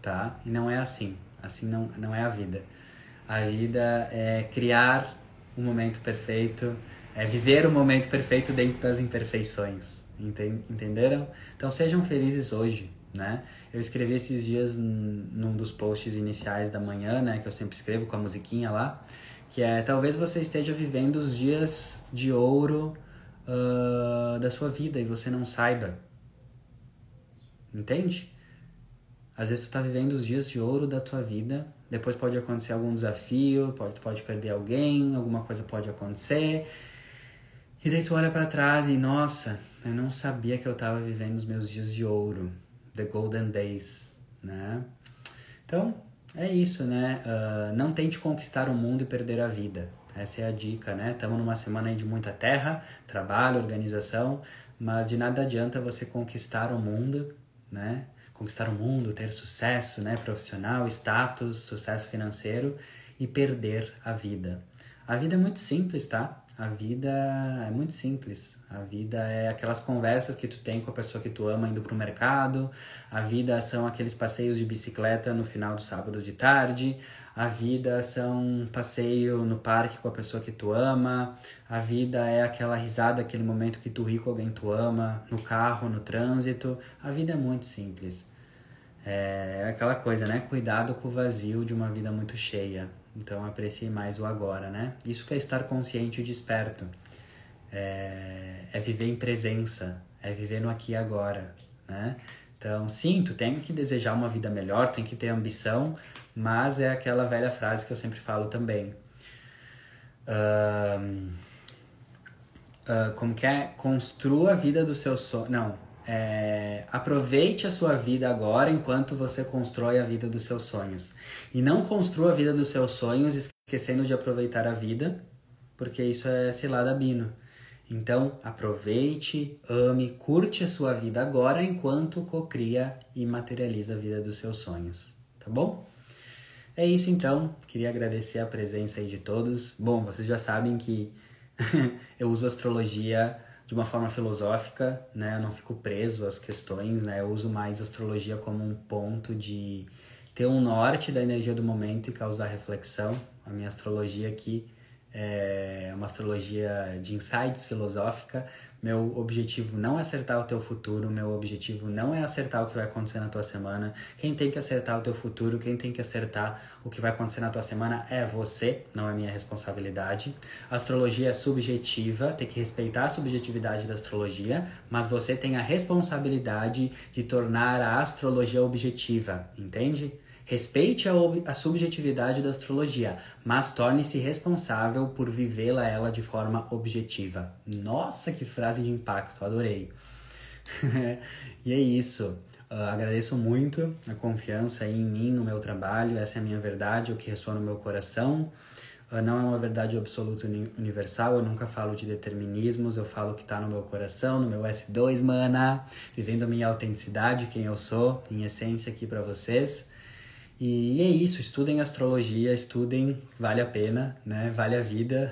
Speaker 1: tá? E não é assim, assim não, não é a vida. A vida é criar o momento perfeito, é viver o momento perfeito dentro das imperfeições. Entenderam? Então sejam felizes hoje, né? Eu escrevi esses dias num dos posts iniciais da manhã, né? Que eu sempre escrevo com a musiquinha lá. Que é talvez você esteja vivendo os dias de ouro uh, da sua vida e você não saiba. Entende? Às vezes tu tá vivendo os dias de ouro da tua vida depois pode acontecer algum desafio, pode, pode perder alguém, alguma coisa pode acontecer. E daí tu olha para trás e, nossa, eu não sabia que eu tava vivendo os meus dias de ouro, the golden days, né? Então, é isso, né? Uh, não tente conquistar o mundo e perder a vida. Essa é a dica, né? Estamos numa semana de muita terra, trabalho, organização, mas de nada adianta você conquistar o mundo, né? Conquistar o mundo, ter sucesso né, profissional, status, sucesso financeiro e perder a vida. A vida é muito simples, tá? A vida é muito simples. A vida é aquelas conversas que tu tem com a pessoa que tu ama indo pro mercado. A vida são aqueles passeios de bicicleta no final do sábado de tarde. A vida são um passeio no parque com a pessoa que tu ama. A vida é aquela risada, aquele momento que tu ri com alguém que tu ama, no carro, no trânsito. A vida é muito simples. É aquela coisa, né? Cuidado com o vazio de uma vida muito cheia. Então aprecie mais o agora, né? Isso que é estar consciente e desperto. É, é viver em presença, é viver no aqui e agora, né? Então, sim, tu tem que desejar uma vida melhor, tem que ter ambição, mas é aquela velha frase que eu sempre falo também. Uh, uh, como que é? Construa a vida do seu sonho. Não. É, aproveite a sua vida agora enquanto você constrói a vida dos seus sonhos. E não construa a vida dos seus sonhos esquecendo de aproveitar a vida, porque isso é, sei lá, da Bino. Então, aproveite, ame, curte a sua vida agora enquanto cocria e materializa a vida dos seus sonhos, tá bom? É isso então, queria agradecer a presença aí de todos. Bom, vocês já sabem que eu uso astrologia de uma forma filosófica, né? Eu não fico preso às questões, né? Eu uso mais astrologia como um ponto de ter um norte da energia do momento e causar reflexão. A minha astrologia aqui é uma astrologia de insights filosófica. Meu objetivo não é acertar o teu futuro, meu objetivo não é acertar o que vai acontecer na tua semana. Quem tem que acertar o teu futuro, quem tem que acertar o que vai acontecer na tua semana é você, não é minha responsabilidade. A astrologia é subjetiva, tem que respeitar a subjetividade da astrologia, mas você tem a responsabilidade de tornar a astrologia objetiva, entende? Respeite a, a subjetividade da astrologia, mas torne-se responsável por vivê-la ela de forma objetiva. Nossa, que frase de impacto, adorei. e é isso. Uh, agradeço muito a confiança em mim, no meu trabalho. Essa é a minha verdade, o que ressoa no meu coração. Uh, não é uma verdade absoluta universal, eu nunca falo de determinismos, eu falo que está no meu coração, no meu S2, mana, vivendo a minha autenticidade, quem eu sou, em essência aqui para vocês. E é isso, estudem astrologia, estudem, vale a pena, né? Vale a vida.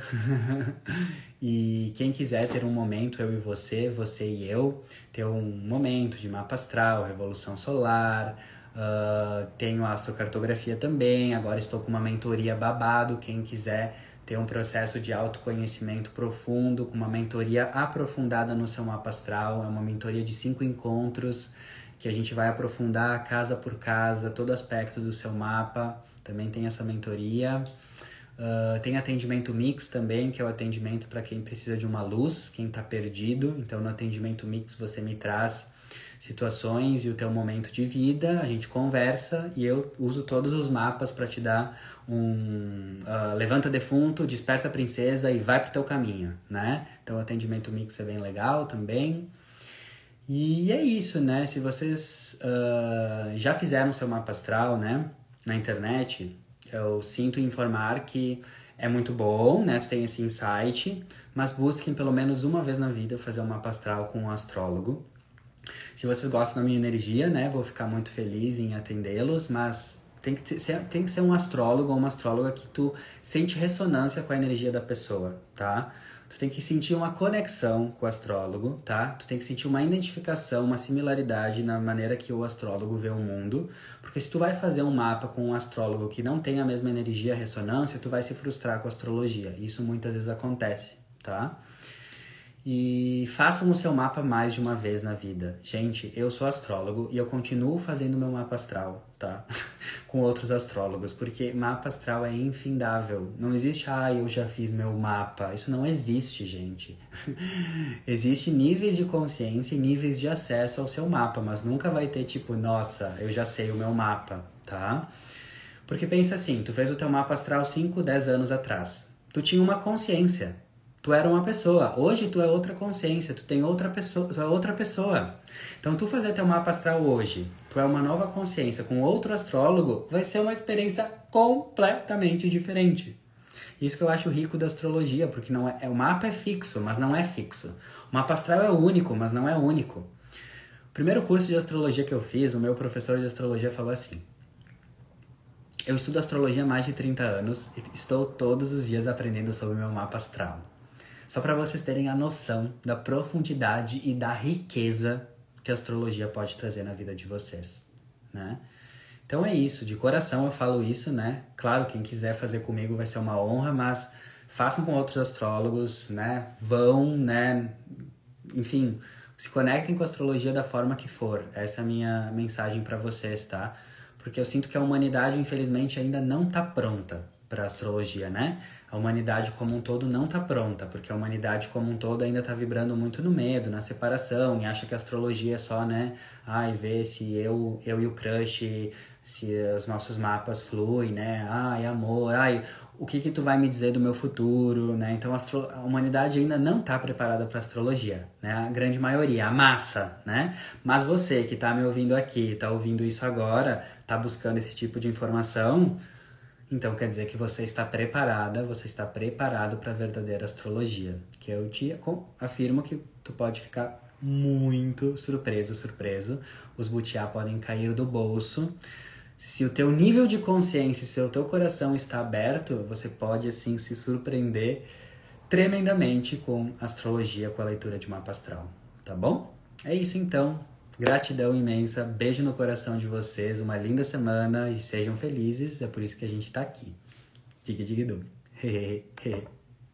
Speaker 1: e quem quiser ter um momento, eu e você, você e eu, ter um momento de mapa astral, revolução solar, uh, tenho astrocartografia também, agora estou com uma mentoria babado, quem quiser ter um processo de autoconhecimento profundo, com uma mentoria aprofundada no seu mapa astral, é uma mentoria de cinco encontros, que a gente vai aprofundar casa por casa, todo aspecto do seu mapa. Também tem essa mentoria. Uh, tem atendimento mix também, que é o atendimento para quem precisa de uma luz, quem está perdido. Então, no atendimento mix, você me traz situações e o teu momento de vida, a gente conversa e eu uso todos os mapas para te dar um uh, levanta defunto, desperta princesa e vai pro teu caminho, né? Então, o atendimento mix é bem legal também. E é isso, né? Se vocês uh, já fizeram seu mapa astral, né, na internet, eu sinto informar que é muito bom, né? Tu tem esse insight, mas busquem pelo menos uma vez na vida fazer um mapa astral com um astrólogo. Se vocês gostam da minha energia, né? Vou ficar muito feliz em atendê-los, mas tem que, ser, tem que ser um astrólogo ou uma astróloga que tu sente ressonância com a energia da pessoa, tá? Tu tem que sentir uma conexão com o astrólogo, tá? Tu tem que sentir uma identificação, uma similaridade na maneira que o astrólogo vê o mundo. Porque se tu vai fazer um mapa com um astrólogo que não tem a mesma energia, ressonância, tu vai se frustrar com a astrologia. Isso muitas vezes acontece, tá? E façam o seu mapa mais de uma vez na vida. Gente, eu sou astrólogo e eu continuo fazendo meu mapa astral, tá? Com outros astrólogos, porque mapa astral é infindável. Não existe, ah, eu já fiz meu mapa. Isso não existe, gente. existe níveis de consciência e níveis de acesso ao seu mapa, mas nunca vai ter tipo, nossa, eu já sei o meu mapa, tá? Porque pensa assim, tu fez o teu mapa astral 5, 10 anos atrás. Tu tinha uma consciência Tu era uma pessoa, hoje tu é outra consciência, tu tem outra pessoa, tu é outra pessoa. Então tu fazer teu mapa astral hoje, tu é uma nova consciência com outro astrólogo, vai ser uma experiência completamente diferente. Isso que eu acho rico da astrologia, porque não é, é o mapa é fixo, mas não é fixo. O mapa astral é único, mas não é único. O primeiro curso de astrologia que eu fiz, o meu professor de astrologia falou assim: Eu estudo astrologia há mais de 30 anos e estou todos os dias aprendendo sobre o meu mapa astral. Só para vocês terem a noção da profundidade e da riqueza que a astrologia pode trazer na vida de vocês, né? Então é isso, de coração eu falo isso, né? Claro, quem quiser fazer comigo vai ser uma honra, mas façam com outros astrólogos, né? Vão, né? Enfim, se conectem com a astrologia da forma que for. Essa é a minha mensagem para vocês, tá? Porque eu sinto que a humanidade, infelizmente, ainda não tá pronta para astrologia, né? A humanidade como um todo não está pronta, porque a humanidade como um todo ainda está vibrando muito no medo, na separação, e acha que a astrologia é só, né? Ai, ver se eu, eu e o crush, se os nossos mapas fluem, né? Ai, amor, ai, o que que tu vai me dizer do meu futuro, né? Então a, humanidade ainda não está preparada para astrologia, né? A grande maioria, a massa, né? Mas você que está me ouvindo aqui, está ouvindo isso agora, está buscando esse tipo de informação, então quer dizer que você está preparada, você está preparado para a verdadeira astrologia. Que eu te afirmo que tu pode ficar muito surpresa, surpreso. Os butiá podem cair do bolso. Se o teu nível de consciência, se o teu coração está aberto, você pode assim se surpreender tremendamente com astrologia, com a leitura de mapa astral, tá bom? É isso então. Gratidão imensa, beijo no coração de vocês, uma linda semana e sejam felizes, é por isso que a gente tá aqui. Diga, diga,